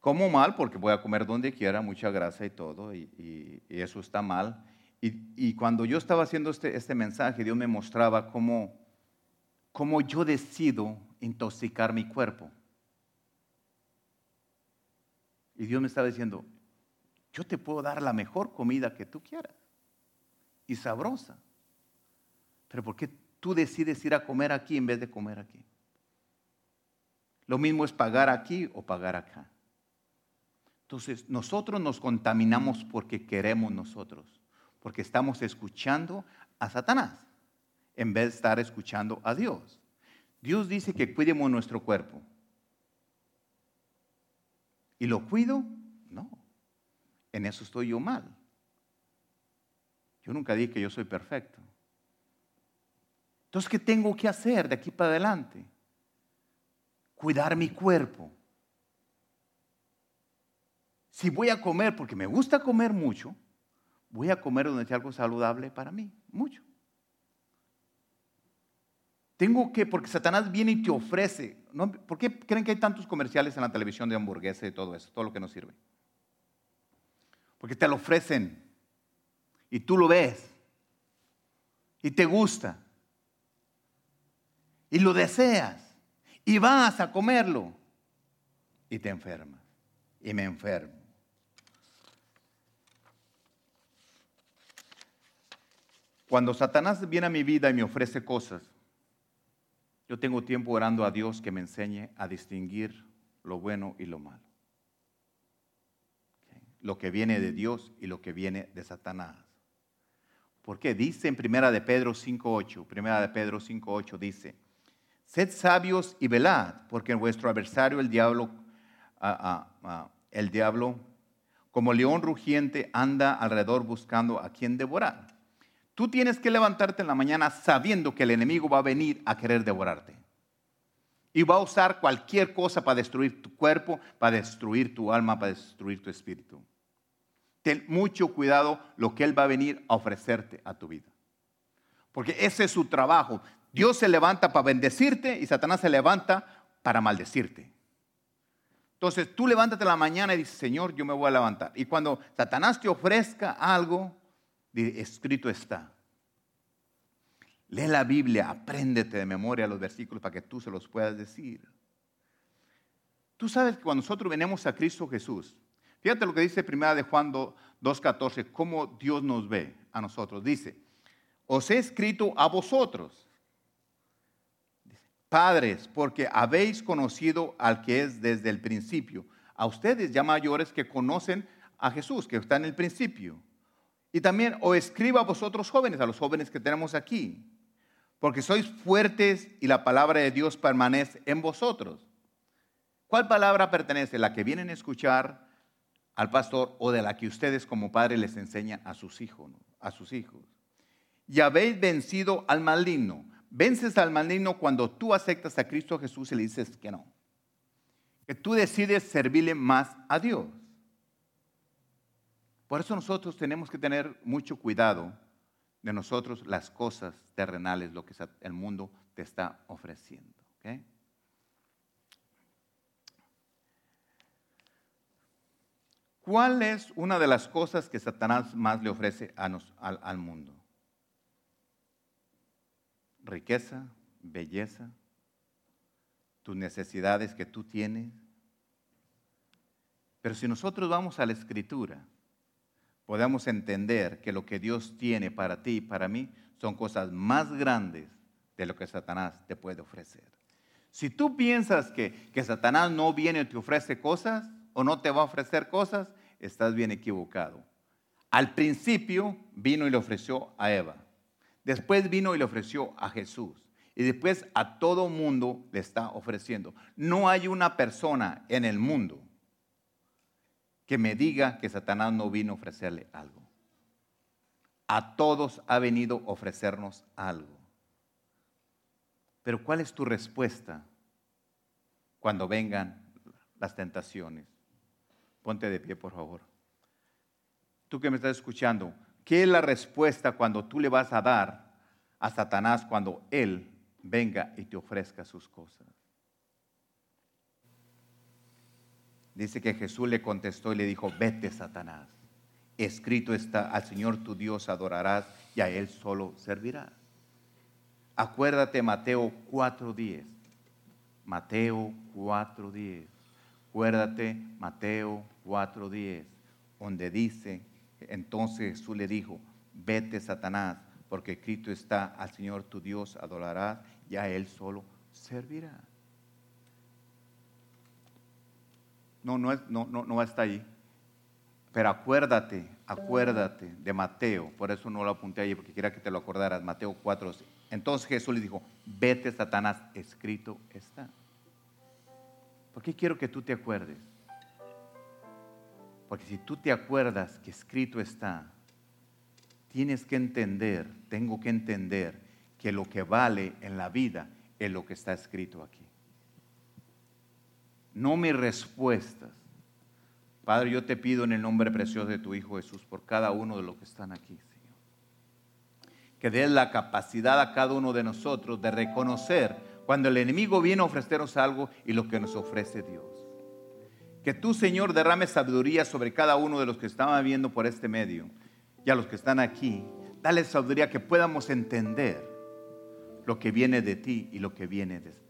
Como mal porque voy a comer donde quiera, mucha grasa y todo, y, eso está mal. Y, cuando yo estaba haciendo este, este mensaje, Dios me mostraba cómo, cómo yo decido intoxicar mi cuerpo. Y Dios me estaba diciendo, yo te puedo dar la mejor comida que tú quieras y sabrosa. Pero ¿por qué tú decides ir a comer aquí en vez de comer aquí? Lo mismo es pagar aquí o pagar acá. Entonces, nosotros nos contaminamos porque queremos nosotros, porque estamos escuchando a Satanás en vez de estar escuchando a Dios. Dios dice que cuidemos nuestro cuerpo. ¿Y lo cuido? No. En eso estoy yo mal. Yo nunca dije que yo soy perfecto. Entonces, ¿qué tengo que hacer de aquí para adelante? Cuidar mi cuerpo. Si voy a comer, porque me gusta comer mucho, voy a comer donde sea algo saludable para mí, mucho. Tengo que, porque Satanás viene y te ofrece. ¿no? ¿Por qué creen que hay tantos comerciales en la televisión de hamburguesa y todo eso, todo lo que nos sirve? Porque te lo ofrecen y tú lo ves y te gusta y lo deseas y vas a comerlo y te enfermas y me enfermo. Cuando Satanás viene a mi vida y me ofrece cosas, yo tengo tiempo orando a Dios que me enseñe a distinguir lo bueno y lo malo. Lo que viene de Dios y lo que viene de Satanás. Porque dice en Primera de Pedro 5.8, Primera de Pedro 5.8 dice, Sed sabios y velad, porque vuestro adversario, el diablo, ah, ah, ah, el diablo, como león rugiente, anda alrededor buscando a quien devorar. Tú tienes que levantarte en la mañana sabiendo que el enemigo va a venir a querer devorarte. Y va a usar cualquier cosa para destruir tu cuerpo, para destruir tu alma, para destruir tu espíritu. Ten mucho cuidado lo que él va a venir a ofrecerte a tu vida. Porque ese es su trabajo. Dios se levanta para bendecirte y Satanás se levanta para maldecirte. Entonces tú levántate en la mañana y dices, Señor, yo me voy a levantar. Y cuando Satanás te ofrezca algo, escrito está. Lee la Biblia, apréndete de memoria los versículos para que tú se los puedas decir. Tú sabes que cuando nosotros venimos a Cristo Jesús, fíjate lo que dice primera de Juan 2.14, cómo Dios nos ve a nosotros. Dice, os he escrito a vosotros Padres, porque habéis conocido al que es desde el principio. A ustedes ya mayores que conocen a Jesús, que está en el principio. Y también os escribo a vosotros jóvenes, a los jóvenes que tenemos aquí, porque sois fuertes y la palabra de Dios permanece en vosotros. ¿Cuál palabra pertenece? La que vienen a escuchar al pastor o de la que ustedes como padres les enseñan a sus hijos, a sus hijos. Y habéis vencido al maligno. Vences al maligno cuando tú aceptas a Cristo Jesús y le dices que no. Que tú decides servirle más a Dios. Por eso nosotros tenemos que tener mucho cuidado de nosotros las cosas terrenales, lo que el mundo te está ofreciendo. ¿ok? ¿Cuál es una de las cosas que Satanás más le ofrece al mundo? Riqueza, belleza, tus necesidades que tú tienes. Pero si nosotros vamos a la escritura, podemos entender que lo que Dios tiene para ti y para mí son cosas más grandes de lo que Satanás te puede ofrecer. Si tú piensas que, que Satanás no viene y te ofrece cosas o no te va a ofrecer cosas, estás bien equivocado. Al principio vino y le ofreció a Eva. Después vino y le ofreció a Jesús. Y después a todo mundo le está ofreciendo. No hay una persona en el mundo que me diga que Satanás no vino a ofrecerle algo. A todos ha venido a ofrecernos algo. Pero ¿cuál es tu respuesta cuando vengan las tentaciones? Ponte de pie, por favor. Tú que me estás escuchando, ¿qué es la respuesta cuando tú le vas a dar a Satanás cuando él venga y te ofrezca sus cosas? Dice que Jesús le contestó y le dijo, vete Satanás. Escrito está, al Señor tu Dios adorarás y a Él solo servirás. Acuérdate Mateo 4.10. Mateo 4.10. Acuérdate Mateo 4.10, donde dice, entonces Jesús le dijo, vete Satanás, porque escrito está, al Señor tu Dios adorarás y a Él solo servirás. No, no, no, no está ahí. Pero acuérdate, acuérdate de Mateo. Por eso no lo apunté ahí, porque quería que te lo acordaras. Mateo 4. Entonces Jesús le dijo, vete Satanás, escrito está. ¿Por qué quiero que tú te acuerdes? Porque si tú te acuerdas que escrito está, tienes que entender, tengo que entender que lo que vale en la vida es lo que está escrito aquí no mis respuestas. Padre, yo te pido en el nombre precioso de tu Hijo Jesús por cada uno de los que están aquí, Señor. Que des la capacidad a cada uno de nosotros de reconocer cuando el enemigo viene a ofrecernos algo y lo que nos ofrece Dios. Que tú, Señor, derrame sabiduría sobre cada uno de los que estaban viendo por este medio y a los que están aquí. Dale sabiduría que podamos entender lo que viene de ti y lo que viene de Satanás.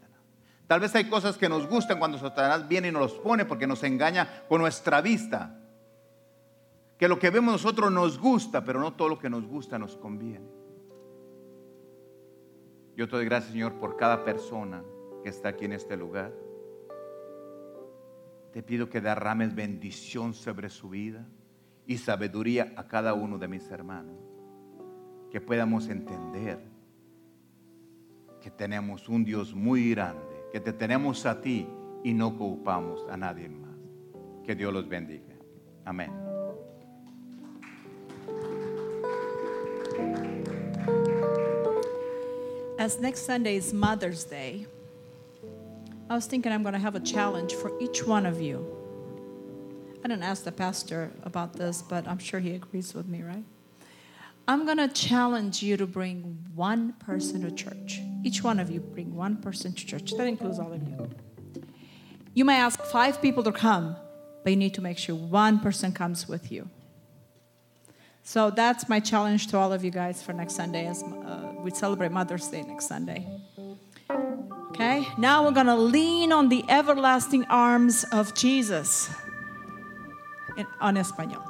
Tal vez hay cosas que nos gustan cuando Satanás viene y nos los pone porque nos engaña con nuestra vista. Que lo que vemos nosotros nos gusta, pero no todo lo que nos gusta nos conviene. Yo te doy gracias, Señor, por cada persona que está aquí en este lugar. Te pido que derrames bendición sobre su vida y sabiduría a cada uno de mis hermanos. Que podamos entender que tenemos un Dios muy grande que te tenemos a ti y no a nadie más. Que Dios los bendiga. Amén. As next Sunday is Mother's Day, I was thinking I'm going to have a challenge for each one of you. I didn't ask the pastor about this, but I'm sure he agrees with me, right? I'm going to challenge you to bring one person to church. Each one of you bring one person to church. That includes all of you. You may ask five people to come, but you need to make sure one person comes with you. So that's my challenge to all of you guys for next Sunday as uh, we celebrate Mother's Day next Sunday. Okay, now we're going to lean on the everlasting arms of Jesus in, on español.